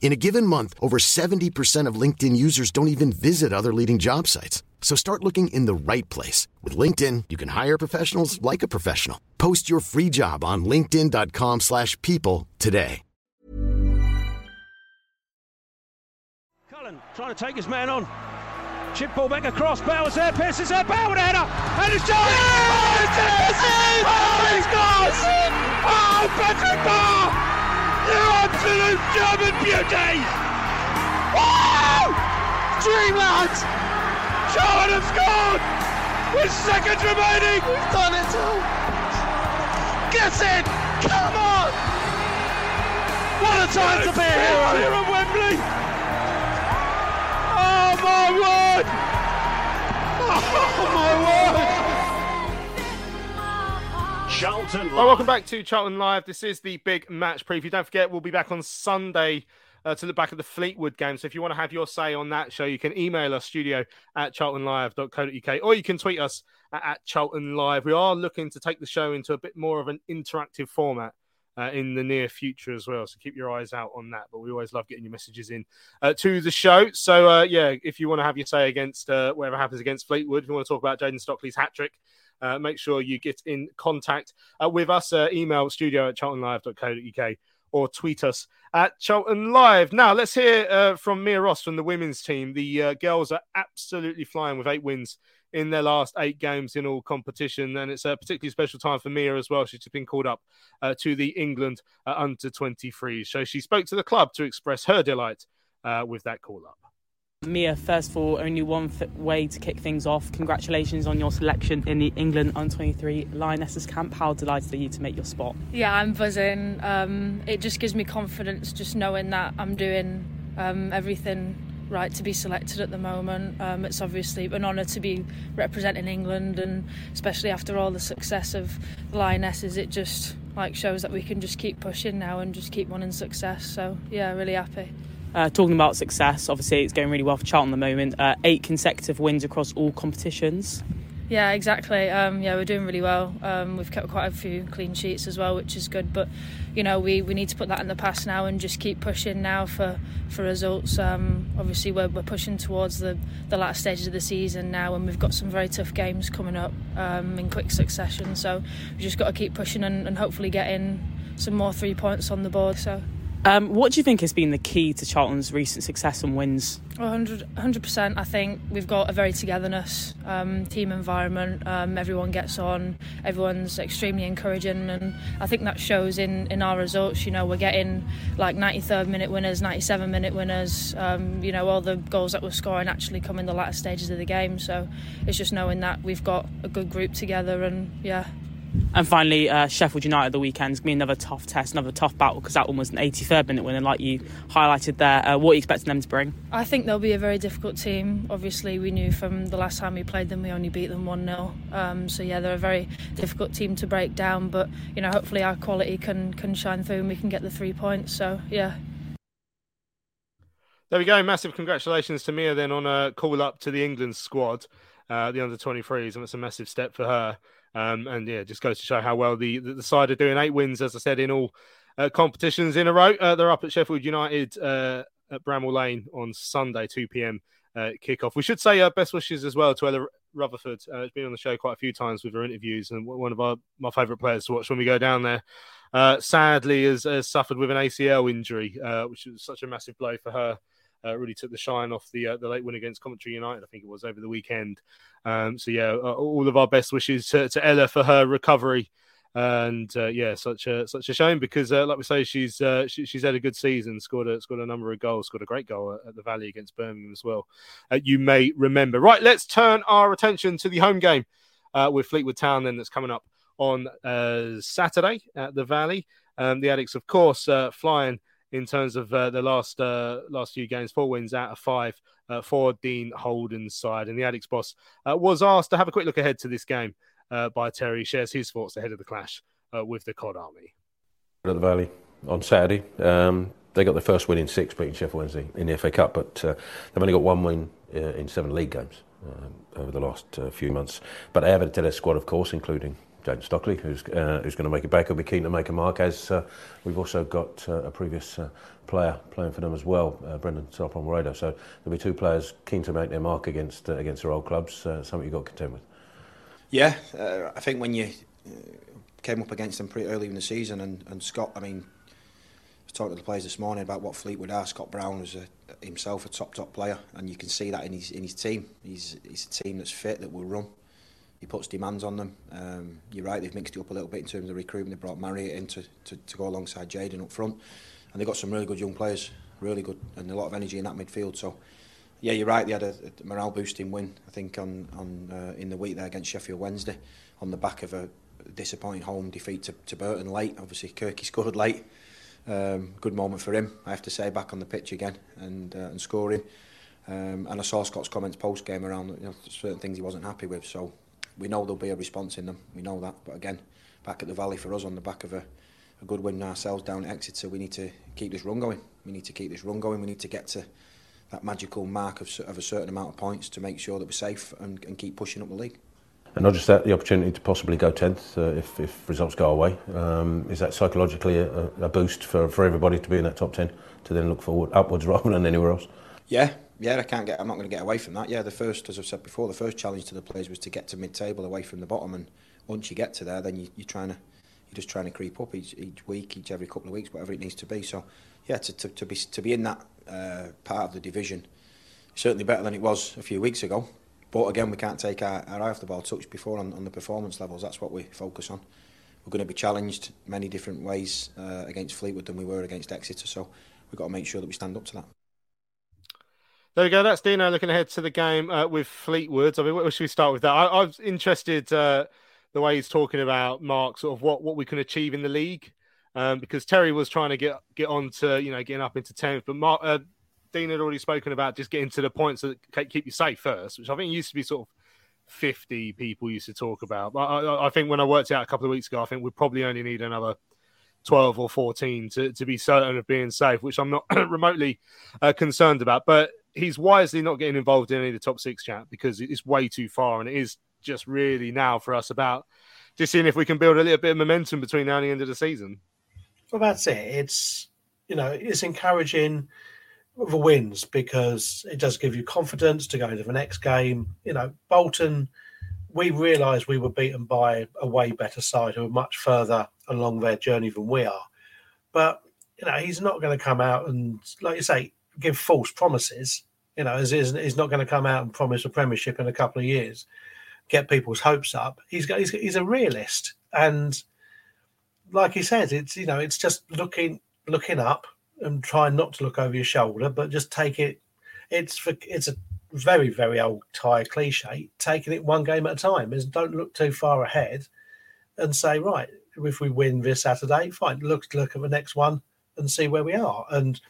Speaker 8: In a given month, over 70% of LinkedIn users don't even visit other leading job sites. So start looking in the right place. With LinkedIn, you can hire professionals like a professional. Post your free job on linkedin.com slash people today.
Speaker 9: Cullen trying to take his man on. Chip ball back across. Bowers there. Pearce is there. Bauer with a header. And it's Jones! Oh, it's in! Oh, he scores! Oh, Patrick Bauer! You absolute German beauty! Wow! Dreamland! Charlton have scored! With seconds remaining! We've done it all! Get in! Come on! What a time to be a hero here at Wembley! Oh my word! [LAUGHS] Oh my word!
Speaker 1: Charlton Live. welcome back to Charlton Live. This is the big match preview. Don't forget, we'll be back on Sunday uh, to look back at the Fleetwood game. So if you want to have your say on that show, you can email us studio at charltonlive.co.uk or you can tweet us at, at Charlton Live. We are looking to take the show into a bit more of an interactive format. Uh, in the near future as well. So keep your eyes out on that. But we always love getting your messages in uh, to the show. So uh, yeah, if you want to have your say against uh, whatever happens against Fleetwood, if you want to talk about Jayden Stockley's hat trick, uh, make sure you get in contact uh, with us. Uh, email studio at charltonlive.co.uk or tweet us at Charlton Live. Now, let's hear uh, from Mia Ross from the women's team. The uh, girls are absolutely flying with eight wins in their last eight games in all competition. And it's a particularly special time for Mia as well. She's just been called up uh, to the England uh, under 23. So she spoke to the club to express her delight uh, with that call up.
Speaker 10: Mia, first of all, only one way to kick things off. Congratulations on your selection in the England under 23 Lionesses camp. How delighted are you to make your spot?
Speaker 11: Yeah, I'm buzzing. Um, it just gives me confidence just knowing that I'm doing um, everything right to be selected at the moment. Um, it's obviously an honour to be representing England, and especially after all the success of the Lionesses, it just like shows that we can just keep pushing now and just keep wanting success. So yeah, really happy.
Speaker 10: Uh, talking about success, obviously it's going really well for Charlton at the moment. Uh, eight consecutive wins across all competitions.
Speaker 11: Yeah, exactly. Um, yeah, we're doing really well. Um, we've kept quite a few clean sheets as well, which is good. But you know, we, we need to put that in the past now and just keep pushing now for for results. Um, obviously, we're, we're pushing towards the the latter stages of the season now, and we've got some very tough games coming up um, in quick succession. So we've just got to keep pushing and, and hopefully getting some more three points on the board. So
Speaker 10: Um, what do you think has been the key to Charlton's recent success and wins?
Speaker 11: 100 percent. I think we've got a very togetherness um, team environment. Um, everyone gets on. Everyone's extremely encouraging, and I think that shows in, in our results. You know, we're getting like 93rd minute winners, 97 minute winners. Um, you know, all the goals that we're scoring actually come in the latter stages of the game. So it's just knowing that we've got a good group together, and yeah,
Speaker 10: And finally, uh, Sheffield United the weekend's going to be another tough test, another tough battle because that one was an 83rd minute winner, like you highlighted there. Uh, what are you expecting them to bring?
Speaker 11: I think they'll be a very difficult team. Obviously, we knew from the last time we played them, we only beat them 1 0. Um, so, yeah, they're a very difficult team to break down. But, you know, hopefully our quality can, can shine through and we can get the three points. So, yeah.
Speaker 1: There we go. Massive congratulations to Mia then on a call up to the England squad, uh, the under 23s, and it's a massive step for her. Um, and yeah, just goes to show how well the, the side are doing. Eight wins, as I said, in all uh, competitions in a row. Uh, they're up at Sheffield United uh, at Bramall Lane on Sunday, 2 p.m. Uh, kickoff. We should say uh, best wishes as well to Ella Rutherford. Uh, it's been on the show quite a few times with her interviews, and one of our my favourite players to watch when we go down there. Uh, sadly, has, has suffered with an ACL injury, uh, which was such a massive blow for her. Uh, really took the shine off the uh, the late win against Coventry United, I think it was over the weekend. Um, so yeah, uh, all of our best wishes to, to Ella for her recovery. And uh, yeah, such a such a shame because, uh, like we say, she's uh, she, she's had a good season, scored a scored a number of goals, scored a great goal at, at the Valley against Birmingham as well. You may remember. Right, let's turn our attention to the home game with Fleetwood Town. Then that's coming up on Saturday at the Valley. Um, the Addicks, of course, flying in terms of uh, the last uh, last few games, four wins out of five uh, for Dean Holden's side. And the Addicks boss uh, was asked to have a quick look ahead to this game uh, by Terry. Shares his thoughts ahead of the clash uh, with the Cod Army.
Speaker 4: at the Valley on Saturday. Um, they got their first win in six, beating Sheffield Wednesday in the FA Cup, but they've only got one win in seven league games uh, over the last few months. But they have to their squad, of course, including Jayden Stockley, who's, uh, who's going to make it back. He'll be keen to make a mark, as uh, we've also got uh, a previous uh, player playing for them as well, uh, Brendan Sarpong. So there'll be two players keen to make their mark against uh, against their old clubs, something you've got to contend with.
Speaker 5: Yeah, I think when you came up against them pretty early in the season, and, and Scott, I mean, I was talking to the players this morning about what Fleetwood are. Scott Brown was a, himself a top top player, and you can see that in his in his team. He's he's a team that's fit that will run. He puts demands on them. Um, you're right, they've mixed it up a little bit in terms of recruitment. They brought Marriott in to, to, to go alongside Jayden up front, and they've got some really good young players, really good, and a lot of energy in that midfield. So. Yeah, you're right. They had a, a morale boosting win, I think, on on uh, in the week there against Sheffield Wednesday, on the back of a disappointing home defeat to, to Burton late. Obviously, Kirky scored late. Um, good moment for him, I have to say, back on the pitch again and uh, and scoring. Um, and I saw Scott's comments post game around you know, certain things he wasn't happy with. So we know there'll be a response in them. We know that. But again, back at the Valley for us on the back of a, a good win ourselves down at Exeter, we need to keep this run going. We need to keep this run going. We need to get to that magical mark of, of a certain amount of points to make sure that we're safe and, and keep pushing up the league.
Speaker 4: And not just that, the opportunity to possibly go 10th uh, if, if results go away. Um, is that psychologically a, a boost for, for everybody to be in that top 10 to then look forward upwards [LAUGHS] rather than anywhere else?
Speaker 5: Yeah, yeah, I can't get. I'm not going to get away from that. Yeah, the first, as I've said before, the first challenge to the players was to get to mid-table, away from the bottom. And once you get to there, then you, you're trying to, you're just trying to creep up each, each week, each every couple of weeks, whatever it needs to be. So, yeah, to, to, to be to be in that uh, part of the division, certainly better than it was a few weeks ago. But again, we can't take our, our eye off the ball. Touch before on, on the performance levels. That's what we focus on. We're going to be challenged many different ways uh, against Fleetwood than we were against Exeter. So we've got to make sure that we stand up to that.
Speaker 1: There we go. That's Dino looking ahead to the game uh, with Fleetwood. I mean, where should we start with that? I, I interested uh, the way he's talking about Mark, sort of what, what we can achieve in the league, um, because Terry was trying to get get on to you know getting up into tenth, but Mark, uh, Dean had already spoken about just getting to the points that keep you safe first, which I think used to be sort of fifty people used to talk about. But I, I think when I worked out a couple of weeks ago, I think we probably only need another 12 or 14 to, to be certain of being safe, which I'm not [CLEARS THROAT] remotely uh, concerned about. But he's wisely not getting involved in any of the top six chat because it's way too far. And it is just really now for us about just seeing if we can build a little bit of momentum between now and the end of the season.
Speaker 3: Well, that's it. It's, you know, it's encouraging the wins because it does give you confidence to go into the next game. You know, Bolton, we realised we were beaten by a way better side who were much further along their journey than we are. But you know, he's not going to come out and, like you say, give false promises. You know, is, he's not going to come out and promise a premiership in a couple of years, get people's hopes up. He's got, he's, he's a realist, and like he says, it's you know, it's just looking looking up and trying not to look over your shoulder, but just take it. It's for, it's a very very old tired cliche. Taking it one game at a time is don't look too far ahead, and say right if we win this Saturday, fine. Look look at the next one and see where we are. And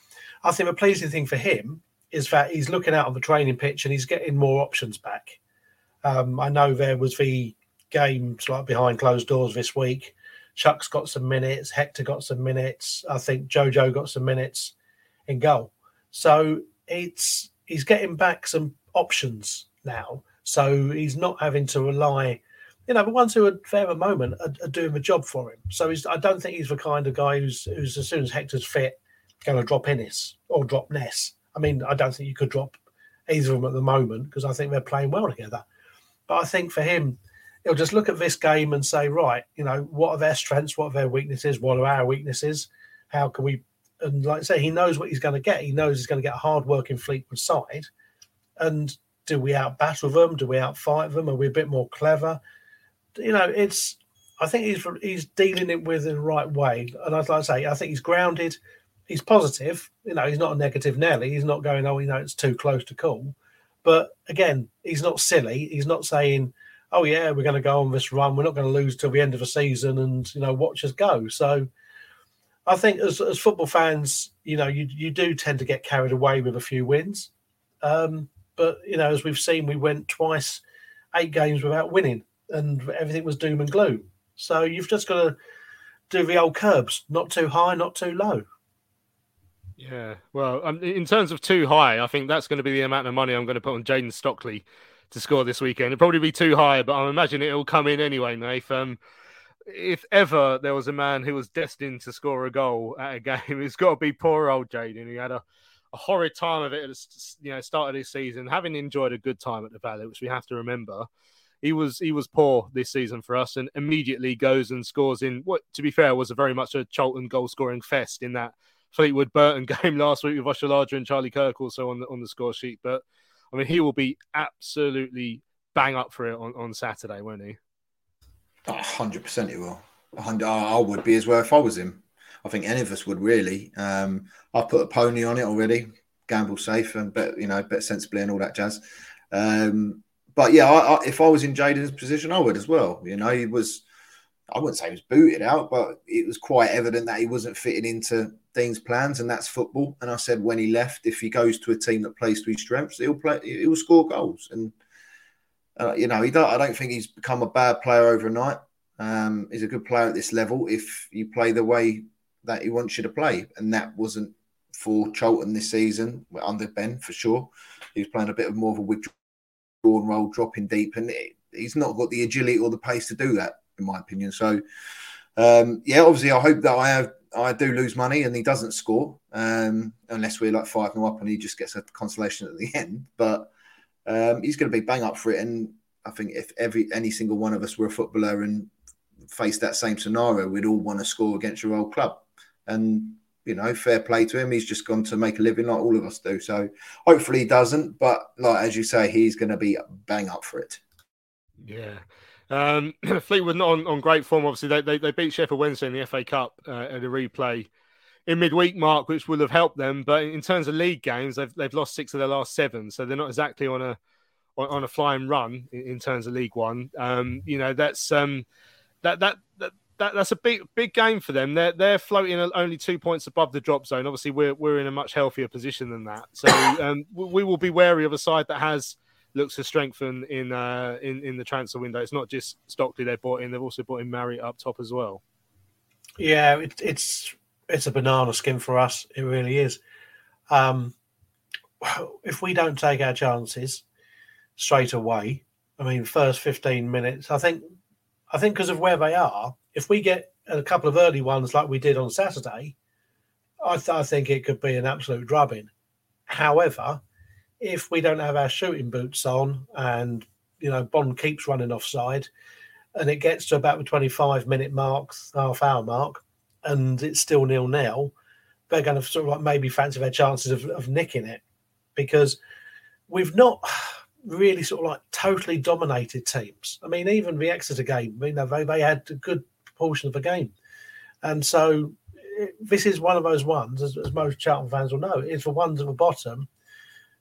Speaker 3: I think a pleasing thing for him is that he's looking out on the training pitch and he's getting more options back. Um, I know there was the games like behind closed doors this week. Chuks got some minutes. Hector got some minutes. I think Jojo got some minutes in goal. So it's he's getting back some options now. So he's not having to rely you know, the ones who are there at the moment are, are doing the job for him. So he's, I don't think he's the kind of guy who's, who's as soon as Hector's fit, going to drop Inniss or drop Ness. I mean, I don't think you could drop either of them at the moment because I think they're playing well together. But I think for him, he'll just look at this game and say, right, you know, what are their strengths? What are their weaknesses? What are our weaknesses? How can we? And like I say, he knows what he's going to get. He knows he's going to get a hard-working Fleetwood side. And do we out battle them? Do we out fight them? Are we a bit more clever? you know, it's. I think he's he's dealing it with in the right way, and like to say, I think he's grounded. He's positive. You know, he's not a negative Nelly. He's not going, oh, you know, it's too close to call. But again, he's not silly. He's not saying, oh yeah, we're going to go on this run. We're not going to lose till the end of the season, and you know, watch us go. So, I think as as football fans, you know, you you do tend to get carried away with a few wins. Um, but you know, as we've seen, we went twice, eight games without winning and everything was doom and gloom. So you've just got to do the old curbs, not too high, not too low.
Speaker 1: Yeah, well, um, in terms of too high, I think that's going to be the amount of money I'm going to put on Jayden Stockley to score this weekend. It'll probably be too high, but I'm imagine it'll come in anyway, Nath. Um, if ever there was a man who was destined to score a goal at a [LAUGHS] game, it's got to be poor old Jayden. He had a, a horrid time of it at the you know, start of this season, having enjoyed a good time at the Valley, which we have to remember he was he was poor this season for us, and immediately goes and scores in what, to be fair, was a very much a Charlton goal scoring fest in that Fleetwood Burton [LAUGHS] game last week with Oshilaja and Charlie Kirk also on the on the score sheet. But I mean, he will be absolutely bang up for it on, on Saturday, won't he?
Speaker 2: hundred percent, he will. I would be as well if I was him. I think any of us would really. Um, I put a pony on it already. Gamble safe and bet you know bet sensibly and all that jazz. Um, but yeah, I, I, if I was in Jayden's position, I would as well. You know, he was, I wouldn't say he was booted out, but it was quite evident that he wasn't fitting into Dean's plans, and that's football. And I said when he left, if he goes to a team that plays to his strengths, he'll play, he'll score goals. And uh, you know, he don't, I don't think he's become a bad player overnight. Um, he's a good player at this level if you play the way that he wants you to play, and that wasn't for Charlton this season under Ben for sure. He was playing a bit of more of a withdrawn role, dropping deep, and it, he's not got the agility or the pace to do that, in my opinion. So, um, yeah, obviously, I hope that I have I do lose money and he doesn't score, um, unless we're like five 0 up and he just gets a consolation at the end. But um, he's going to be bang up for it, and I think if every any single one of us were a footballer and faced that same scenario, we'd all want to score against your old club. And you know, fair play to him. He's just gone to make a living like all of us do. So hopefully he doesn't. But like as you say, he's going to be bang up for it.
Speaker 1: Yeah. Um, [CLEARS THROAT] Fleetwood not on, on great form. Obviously, they, they, they beat Sheffield Wednesday in the FA Cup uh, at a replay in midweek mark, which will have helped them. But in terms of league games, they've they've lost six of their last seven, so they're not exactly on a on, on a flying run in, in, terms of League One. Um, you know, that's um, that that that that, that's a big big game for them. They're they're floating only two points above the drop zone. Obviously, we're we're in a much healthier position than that. So um, we will be wary of a side that has looks to strengthen in uh, in in the transfer window. It's not just Stockley they've bought in; they've also bought in Marriott up top as well.
Speaker 3: Yeah, it, it's it's a banana skin for us. It really is. Um, [SIGHS] if we don't take our chances straight away, I mean, first fifteen minutes, I think I think because of where they are, if we get a couple of early ones like we did on Saturday, I, th- I think it could be an absolute drubbing. However, if we don't have our shooting boots on and you know Bonne keeps running offside, and it gets to about the 25 minute mark, half hour mark, and it's still nil nil, they're going to sort of like maybe fancy their chances of, of nicking it because we've not really sort of like totally dominated teams. I mean, even the Exeter game, you know, they, they had a good portion of the game. And so eh, this is one of those ones, as, as most Charlton fans will know, it's the ones at the bottom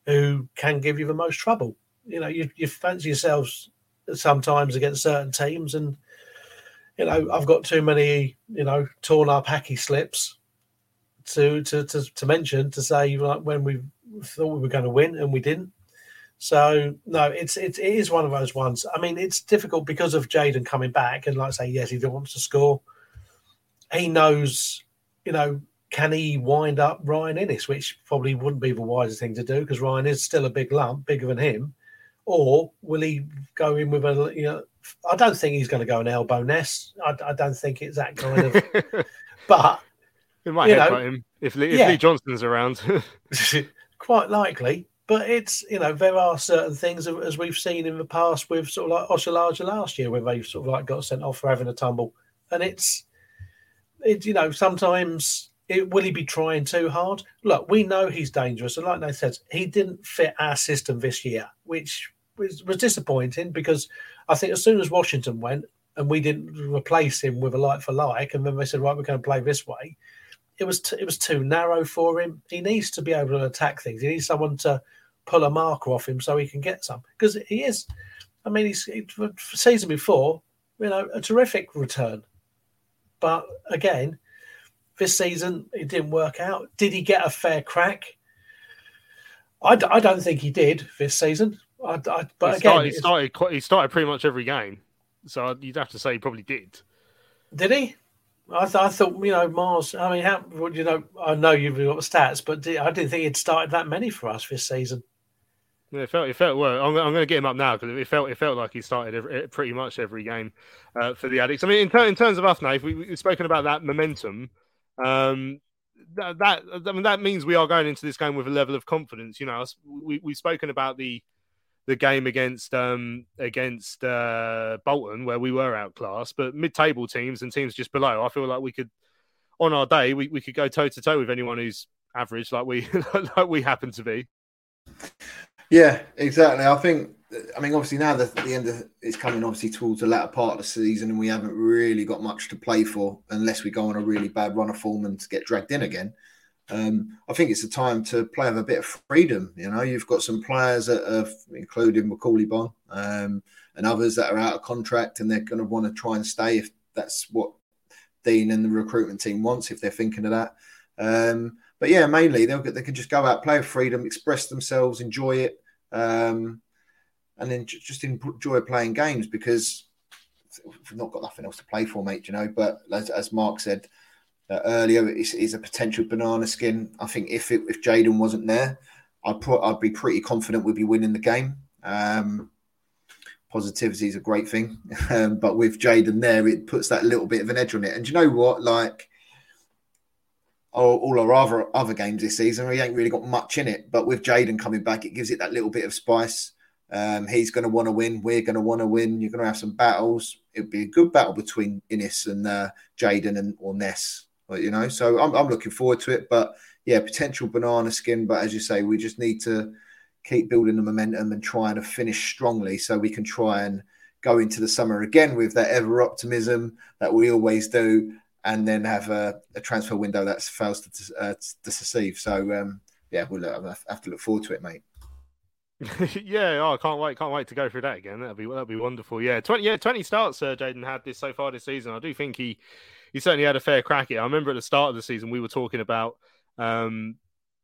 Speaker 3: who can give you the most trouble. You know, you, you fancy yourselves sometimes against certain teams, and you know, I've got too many, you know, torn up hacky slips to to to, to mention to say like when we thought we were going to win and we didn't. So no, it's it, it is one of those ones. I mean, it's difficult because of Jayden coming back, and like I say, yes, he wants to score. He knows, you know, can he wind up Ryan Inniss, which probably wouldn't be the wisest thing to do because Ryan is still a big lump, bigger than him. Or will he go in with a, you know, I don't think he's going to go an elbow nest. I, I don't think it's that kind of. [LAUGHS] but
Speaker 1: it might headbutt him if Lee, if yeah. Lee Johnston's around. [LAUGHS] [LAUGHS]
Speaker 3: quite likely. But it's you know there are certain things as we've seen in the past with sort of like Oshilaja last year where they've sort of like got sent off for having a tumble, and it's it you know sometimes it, will he be trying too hard? Look, we know he's dangerous, and like they said, he didn't fit our system this year, which was, was disappointing because I think as soon as Washington went and we didn't replace him with a like for like, and then they said right, we're going to play this way it was t- it was too narrow for him. He needs to be able to attack things. He needs someone to pull a marker off him so he can get some because he is. I mean, he's he, season before, you know, a terrific return, but again, this season it didn't work out. Did he get a fair crack? I, d- I don't think he did this season. I, I, but
Speaker 1: he
Speaker 3: again,
Speaker 1: started, he started, he started pretty much every game, so you'd have to say he probably did.
Speaker 3: Did he? I, th- I thought, you know, Mars. I mean, how you know? I know you've got the stats, but I didn't think he'd started that many for us this season.
Speaker 1: Yeah, it felt it felt well. I'm, I'm going to get him up now because it felt it felt like he started every, pretty much every game uh, for the Addicks. I mean, in, ter- in terms of us, Nate, we, we've spoken about that momentum. Um, that, that I mean, that means we are going into this game with a level of confidence. You know, we we've spoken about the the game against um, against uh, Bolton where we were outclassed, but mid-table teams and teams just below, I feel like we could, on our day, we, we could go toe to toe with anyone who's average, like we [LAUGHS] like we happen to be.
Speaker 2: Yeah, exactly. I think. I mean, obviously now that the end of it's coming obviously towards the latter part of the season, and we haven't really got much to play for unless we go on a really bad run of form and get dragged in again. Um, I think it's a time to play with a bit of freedom. You know, you've got some players that have, including Macauley Bonne um, and others that are out of contract, and they're going to want to try and stay if that's what Dean and the recruitment team wants, if they're thinking of that. Um, but yeah, mainly they'll get, they can just go out, play with freedom, express themselves, enjoy it, um, and then just enjoy playing games because we've not got nothing else to play for, mate. You know, but as, as Mark said uh, earlier is, is a potential banana skin. I think if it, if Jayden wasn't there, I'd pro- I'd be pretty confident we'd be winning the game. Um, positivity is a great thing, [LAUGHS] um, but with Jayden there, it puts that little bit of an edge on it. And you know what? Like all our other other games this season, we ain't really got much in it. But with Jayden coming back, it gives it that little bit of spice. Um, he's going to want to win. We're going to want to win. You're going to have some battles. It'd be a good battle between Inniss and uh, Jayden and or Ness you know, so I'm, I'm looking forward to it. But yeah, potential banana skin. But as you say, we just need to keep building the momentum and trying to finish strongly so we can try and go into the summer again with that ever optimism that we always do and then have a, a transfer window that fails to, uh, to deceive. So, um, yeah, we'll have to look forward to it, mate. [LAUGHS]
Speaker 1: yeah, oh, I can't wait, can't wait to go through that again. That'll be that'll be wonderful. Yeah, twenty, yeah, twenty starts. Uh, Jayden had this so far this season. I do think he he certainly had a fair crack at it. I remember at the start of the season we were talking about um,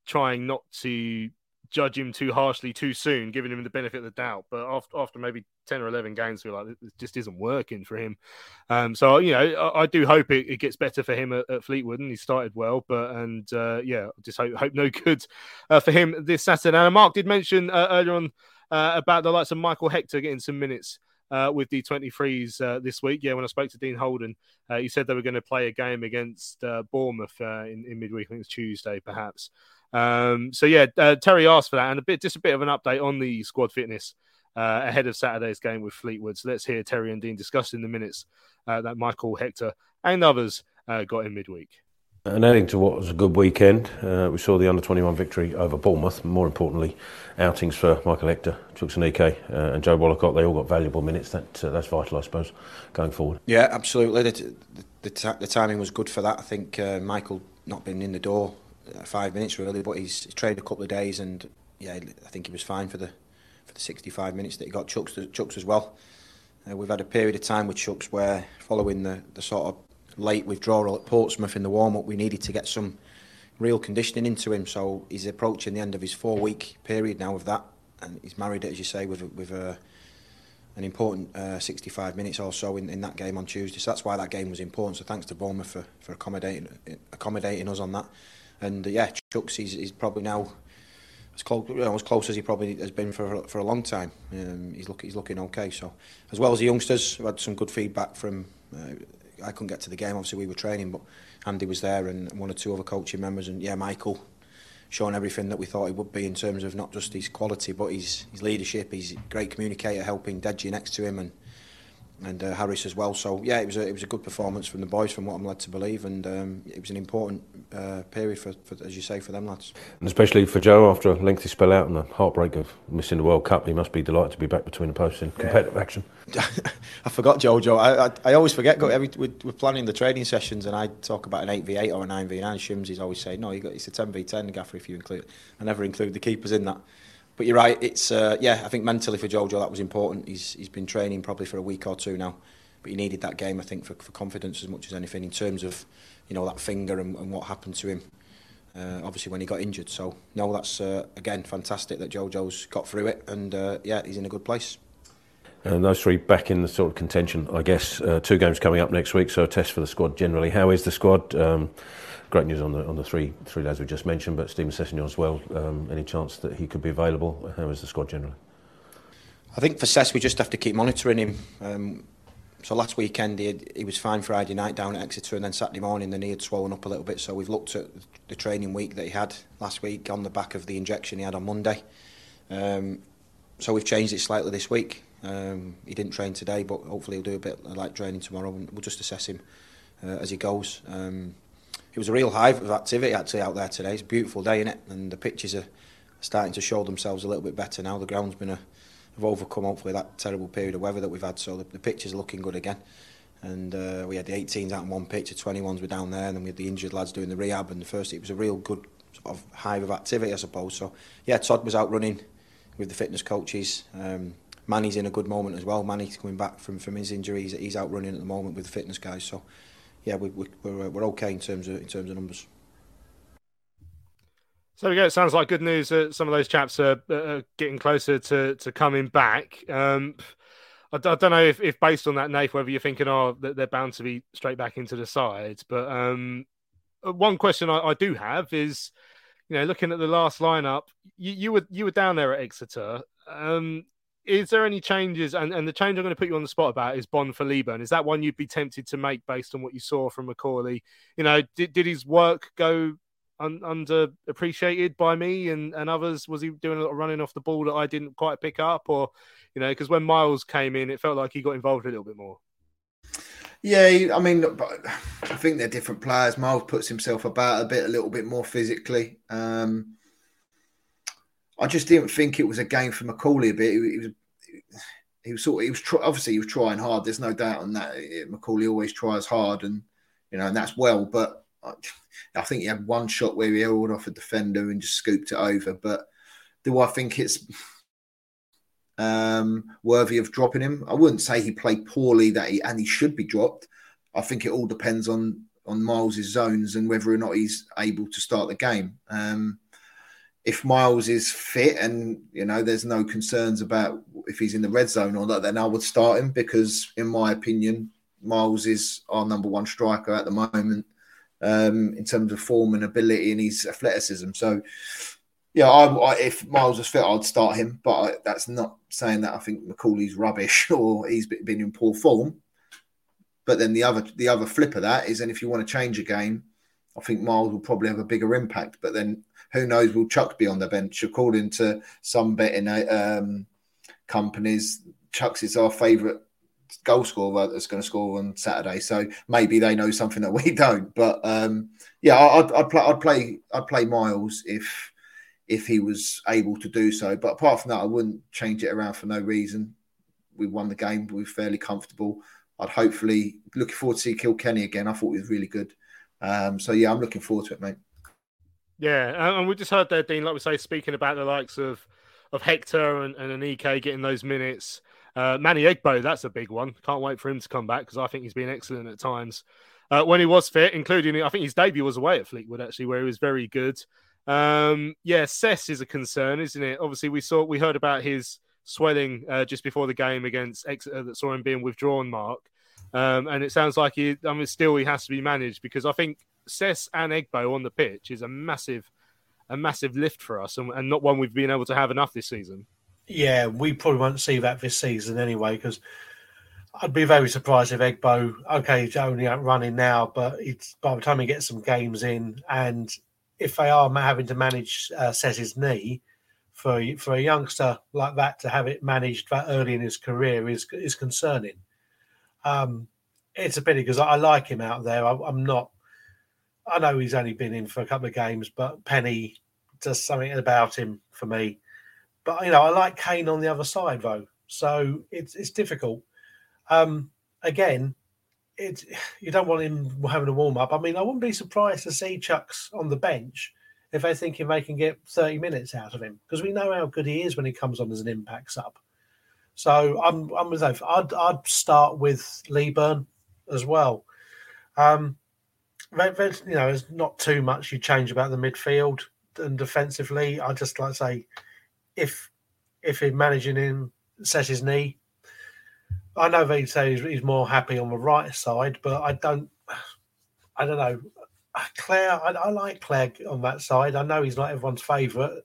Speaker 1: trying not to judge him too harshly too soon, giving him the benefit of the doubt. But after, after maybe 10 or 11 games, we're like, it just isn't working for him. Um, so, you know, I, I do hope it, it, gets better for him at, at, Fleetwood and he started well. But, and uh, yeah, just hope, hope no good uh, for him this Saturday. And Mark did mention uh, earlier on uh, about the likes of Michael Hector getting some minutes uh, with the 23s uh, this week. Yeah, when I spoke to Dean Holden, uh, he said they were going to play a game against uh, Bournemouth uh, in, in midweek. I think it's Tuesday, perhaps. Um, so yeah, Terry asked for that, and a bit just a bit of an update on the squad fitness ahead of Saturday's game with Fleetwood. So let's hear Terry and Dean discussing the minutes that Michael, Hector, and others got in midweek.
Speaker 4: And adding to what was a good weekend, uh, we saw the under 21 victory over Bournemouth. More importantly, outings for Michael Hector, Chuks Aneke, uh, and Joe Wollacott. They all got valuable minutes. That uh, that's vital, I suppose, going forward.
Speaker 5: Yeah, absolutely. The, the, the, timing was good for that. I think uh, Michael not been in the door uh, five minutes really, but he's, trained a couple of days, and yeah, I think he was fine for the for the 65 minutes that he got. Chuks, Chuks as well. Uh, we've had a period of time with Chuks where, following the, the sort of late withdrawal at Portsmouth in the warm up, we needed to get some real conditioning into him. So he's approaching the end of his four week period now of that, and he's married it, as you say, with with a, an important uh, 65 minutes or so in, in that game on Tuesday. So that's why that game was important. So thanks to Bournemouth for, for accommodating accommodating us on that. And uh, yeah, Chuks he's, he's probably now as close, you know, as close as he probably has been for for a long time. Um, he's looking he's looking okay. So as well as the youngsters, we had some good feedback from. Uh, I couldn't get to the game. Obviously, we were training, but Andy was there and one or two other coaching members. And yeah, Michael showing everything that we thought he would be in terms of not just his quality, but his, his leadership. He's a great communicator, helping Deji next to him and and uh, Harris as well. So yeah, it was a, it was a good performance from the boys, from what I'm led to believe, and um, it was an important uh, period for, for, as you say, for them lads.
Speaker 4: And especially for Joe after a lengthy spell out and the heartbreak of missing the World Cup, he must be delighted to be back between the posts in competitive yeah. action. [LAUGHS]
Speaker 5: I forgot Jojo. I, I, I always forget. Every we're, we're planning the training sessions, and I talk about an eight v eight or a nine v nine. Shims is always saying, "No, you got it's a ten v ten, Gaffer. If you include, I never include the keepers in that." But you're right. It's uh, yeah. I think mentally for Jojo that was important. He's he's been training probably for a week or two now but he needed that game, I think, for, for confidence as much as anything in terms of, you know, that finger and, and what happened to him. Uh, obviously, when he got injured. So, no, that's uh, again fantastic that Jojo's got through it, and uh, yeah, he's in a good place.
Speaker 4: And those three back in the sort of contention, I guess. Uh, two games coming up next week, so a test for the squad generally. How is the squad? Um, great news on the on the three three lads we just mentioned, but Steven Sessegnon as well. Um, any chance that he could be available? How is the squad generally?
Speaker 5: I think for Sess, we just have to keep monitoring him. Um, so last weekend he, had, he was fine Friday night down at Exeter and then Saturday morning the knee had swollen up a little bit so we've looked at the training week that he had last week on the back of the injection he had on Monday um, so we've changed it slightly this week um, he didn't train today but hopefully he'll do a bit of light training tomorrow and we'll just assess him uh, as he goes um, it was a real hive of activity actually out there today it's a beautiful day in it and the pitches are starting to show themselves a little bit better now the ground's been a have overcome hopefully that terrible period of weather that we've had. So the, the pitches are looking good again. And uh, we had the 18s out on one pitch, the 21s were down there, and then we had the injured lads doing the rehab. And the first, it was a real good sort of hive of activity, I suppose. So yeah, Todd was out running with the fitness coaches. Um, Manny's in a good moment as well. Manny's coming back from, from his injury. He's, out running at the moment with the fitness guys. So yeah, we, we, we're, we're okay in terms of in terms of numbers.
Speaker 1: So we go. It sounds like good news that some of those chaps are, getting closer to, to coming back. Um, I, I, don't know if, if based on that, Nath, whether you're thinking, oh, that they're bound to be straight back into the side. But um, uh, one question I, I, do have is, you know, looking at the last lineup, you, you were you were down there at Exeter. Um, is there any changes? And, and the change I'm going to put you on the spot about is Bonne for Leaburn. Is that one you'd be tempted to make based on what you saw from Macauley? You know, did, did his work go un- underappreciated by me and, and others? Was he doing a lot of running off the ball that I didn't quite pick up, or you know, because when Miles came in, it felt like he got involved a little bit more.
Speaker 2: Yeah, I mean, I think they're different players. Miles puts himself about a bit, a little bit more physically. Um, I just didn't think it was a game for Macauley a bit. Was, he was sort of, he was obviously he was trying hard. There's no doubt on that. Macauley always tries hard, and you know, and that's well. But I think he had one shot where he held off a defender and just scooped it over. But do I think it's um, worthy of dropping him? I wouldn't say he played poorly that he and he should be dropped. I think it all depends on on Miles's zones and whether or not he's able to start the game. Um, if Miles is fit and you know there's no concerns about if he's in the red zone or not, then I would start him because, in my opinion, Miles is our number one striker at the moment um, in terms of form and ability and his athleticism. So, yeah, I, I, if Miles was fit, I'd start him. But I, that's not saying that I think Macauley's rubbish [LAUGHS] or he's been in poor form. But then the other the other flip of that is, and if you want to change a game, I think Miles will probably have a bigger impact. But then who knows? Will Chuck be on the bench? According to some betting um, companies, Chuks is our favourite goal scorer that's going to score on Saturday. So maybe they know something that we [LAUGHS] don't. But um, yeah, I'd, I'd, play, I'd play I'd play Miles if if he was able to do so. But apart from that, I wouldn't change it around for no reason. We won the game. We are fairly comfortable. I'd hopefully looking forward to see Kilkenny again. I thought he was really good. Um, so yeah, I'm looking forward to it, mate.
Speaker 1: Yeah, and we just heard there, Dean, like we say, speaking about the likes of of Hector and, and Aneke getting those minutes. Uh, Manny Egbo, that's a big one. Can't wait for him to come back because I think he's been excellent at times uh, when he was fit, including I think his debut was away at Fleetwood actually, where he was very good. Um, yeah, Sess is a concern, isn't it? Obviously, we saw we heard about his swelling uh, just before the game against Exeter that saw him being withdrawn. Mark, um, and it sounds like he, I mean, still he has to be managed because I think Sess and Egbo on the pitch is a massive, a massive lift for us, and, and not one we've been able to have enough this season.
Speaker 3: Yeah, we probably won't see that this season anyway, because I'd be very surprised if Egbo, okay, he's only out running now, but it's by the time he gets some games in, and if they are having to manage uh, Sess's knee, for for a youngster like that to have it managed that early in his career is is concerning. Um, it's a pity because I, I, like him out there. I, I'm not. I know he's only been in for a couple of games, but Penney does something about him for me. But you know, I like Kane on the other side though, so it's it's difficult. Um, again, it you don't want him having a warm up. I mean, I wouldn't be surprised to see Chuks on the bench if they're thinking they can get 30 minutes out of him because we know how good he is when he comes on as an impact sub. So I'm I'm with that. I'd I'd start with Leaburn as well. Um, you know, there's not too much you change about the midfield and defensively. I just like to say, if if he's managing him set his knee, I know they say he's, he's more happy on the right side, but I don't. I don't know. Clare, I, I, like Clare on that side. I know he's not everyone's favourite,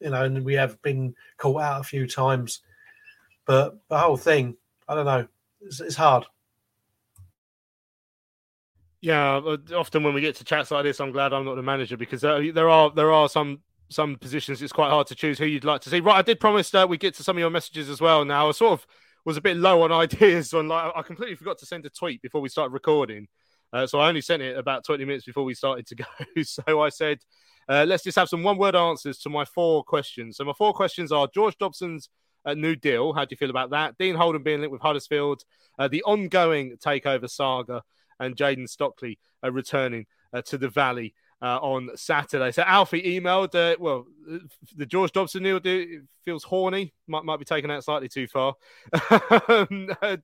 Speaker 3: you know, and we have been caught out a few times. But the whole thing, I don't know, it's, it's hard.
Speaker 1: Yeah, often when we get to chats like this, I'm glad I'm not the manager because there are there are some some positions it's quite hard to choose who you'd like to see. Right, I did promise that we get to some of your messages as well. Now, I sort of was a bit low on [LAUGHS] ideas on like I completely forgot to send a tweet before we started recording. Uh, so I only sent it about 20 minutes before we started to [LAUGHS] go. so I said, uh, let's just have some one word answers to my four questions. So my four questions are George Dobson's uh, new deal. How do you feel about that? Dean Holden being linked with Huddersfield, uh, the ongoing takeover saga, and Jayden Stockley uh, returning uh, to the Valley. on Saturday, so Alfie emailed. well, the George Dobson deal feels horny. Might might be taken out slightly too far. [LAUGHS]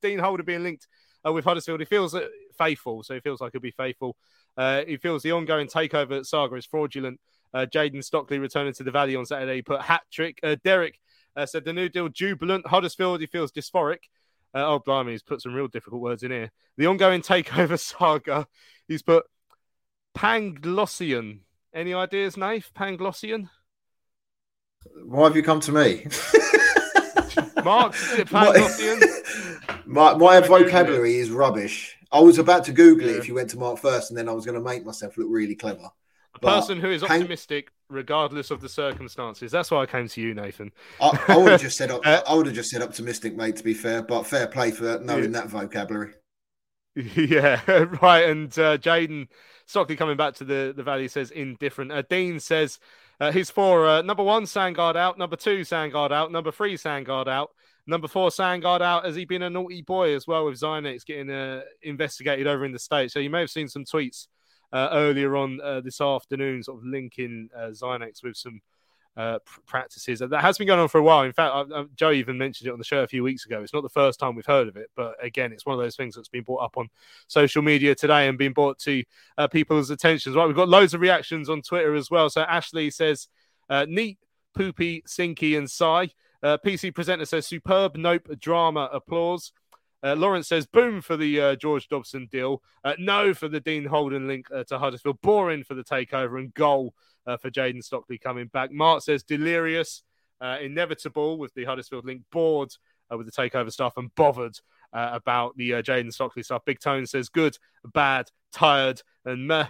Speaker 1: Dean Holden being linked with Huddersfield. He feels faithful, so he feels like he'll be faithful. Uh, he feels the ongoing takeover saga is fraudulent. Uh, Jayden Stockley returning to the Valley on Saturday. He put hat trick. Uh, Derek uh, said the new deal jubilant. Huddersfield, he feels dysphoric. Uh, oh, blimey, he's put some real difficult words in here. The ongoing takeover [LAUGHS] saga, he's put Panglossian. Any ideas, Nath? Panglossian?
Speaker 2: Why have you come to me? [LAUGHS]
Speaker 1: Mark, is it [LAUGHS] Panglossian?
Speaker 2: my, my vocabulary is rubbish. I was about to Google yeah. it if you went to Mark first, and then I was going to make myself look really clever.
Speaker 1: A but person who is optimistic regardless of the circumstances. That's why I came to you, Nathan.
Speaker 2: I, I would have just said [LAUGHS] uh, I would have just said optimistic, mate. To be fair, but fair play for knowing yeah. that vocabulary. [LAUGHS]
Speaker 1: Yeah, [LAUGHS] right. And uh, Jayden Stockley coming back to the the valley says indifferent. Uh, Dean says uh, he's for uh, number one Sandgaard out, number two Sandgaard out, number three Sandgaard out, Number four, Sandgaard out. Has he been a naughty boy as well with Zynex getting uh, investigated over in the States? So you may have seen some tweets uh, earlier on uh, this afternoon, sort of linking uh, Zynex with some uh, practices. That has been going on for a while. In fact, I, I, Joe even mentioned it on the show a few weeks ago. It's not the first time we've heard of it, but again, it's one of those things that's been brought up on social media today and been brought to uh, people's attentions. Right, we've got loads of reactions on Twitter as well. So Ashley says, uh, "Neat, poopy, sinky, and sigh." Uh, PC presenter says superb, nope, drama, applause. Uh, Lawrence says boom for the uh, George Dobson deal. Uh, no for the Dean Holden link uh, to Huddersfield. Boring for the takeover and goal uh, for Jayden Stockley coming back. Mark says delirious, uh, inevitable with the Huddersfield link. Bored with the takeover stuff and bothered about the Jayden Stockley stuff. Big Tone says good, bad, tired, and meh.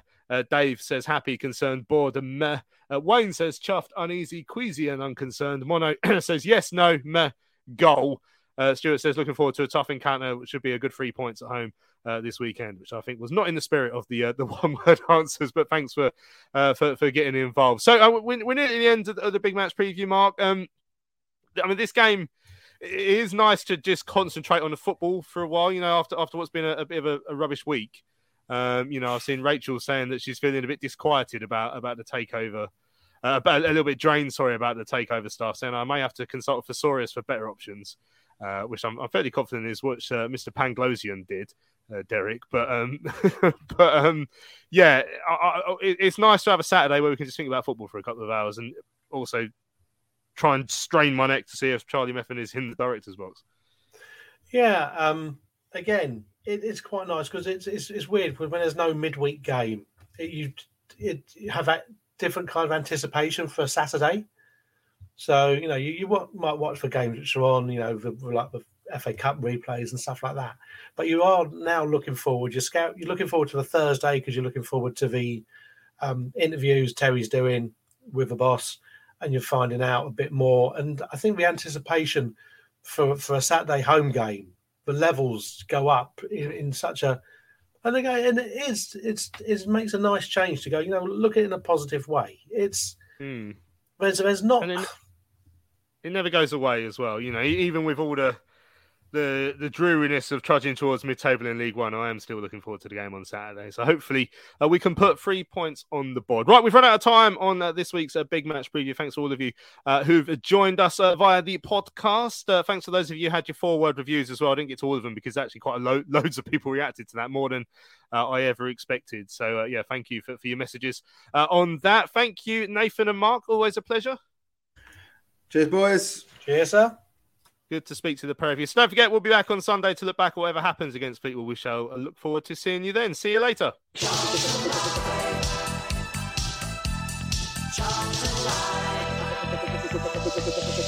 Speaker 1: Dave says happy, concerned, bored, and meh. Wayne says chuffed, uneasy, queasy, and unconcerned. Mono [CLEARS THROAT] says yes, no, meh, goal. Uh, Stuart says, looking forward to a tough encounter, which should be a good three points at home uh, this weekend, which I think was not in the spirit of the uh, the [LAUGHS] one word answers. But thanks for uh, for, for getting involved. So uh, we're, we're near the end of, of the big match preview, Mark. Um, I mean, this game it is nice to just concentrate on the football for a while. You know, after after what's been a, a bit of a, a rubbish week. Um, you know, I've seen Rachel saying that she's feeling a bit disquieted about about the takeover. Uh, a little bit drained, sorry, about the takeover stuff, saying I may have to consult Thesaurus for better options uh, which I'm, I'm, fairly confident is what uh, Mr. Panglosian did, uh, Derek. But um, [LAUGHS] but um, yeah, I, I, it's nice to have a Saturday where we can just think about football for a couple of hours and also try and strain my neck to see if Charlie Methven is in the director's box.
Speaker 3: Yeah. Um, again, it, it's quite nice because it's, it's it's weird when there's no midweek game. You you have that different kind of anticipation for a Saturday. So you know, you, you might watch for games which are on, you know, the, like the FA Cup replays and stuff like that. But you are now looking forward. You're scout. You're looking forward to the Thursday because you're looking forward to the um, interviews Terry's doing with the boss, and you're finding out a bit more. And I think the anticipation for for a Saturday home game, the levels go up in, in such a and again, and it is it's it makes a nice change to go. You know, look at it in a positive way. It's
Speaker 1: hmm.
Speaker 3: there's there's not
Speaker 1: it never goes away as well. You know, even with all the the the dreariness of trudging towards mid-table in League One, I am still looking forward to the game on Saturday. So hopefully uh, we can put three points on the board. Right, we've run out of time on uh, this week's uh, big match preview. Thanks to all of you uh, who've joined us uh, via the podcast. Uh, thanks to those of you who had your four-word reviews as well. I didn't get to all of them because actually quite a lo- [LAUGHS] loads of people reacted to that more than I ever expected. So yeah, thank you for, for your messages on that. Thank you, Nathan and Mark. Always a pleasure.
Speaker 2: Cheers, boys.
Speaker 3: Cheers, sir.
Speaker 1: Good to speak to the pair of you. So don't forget, we'll be back on Sunday to look back at whatever happens against Fleetwood. We shall look forward to seeing you then. See you later. [LAUGHS]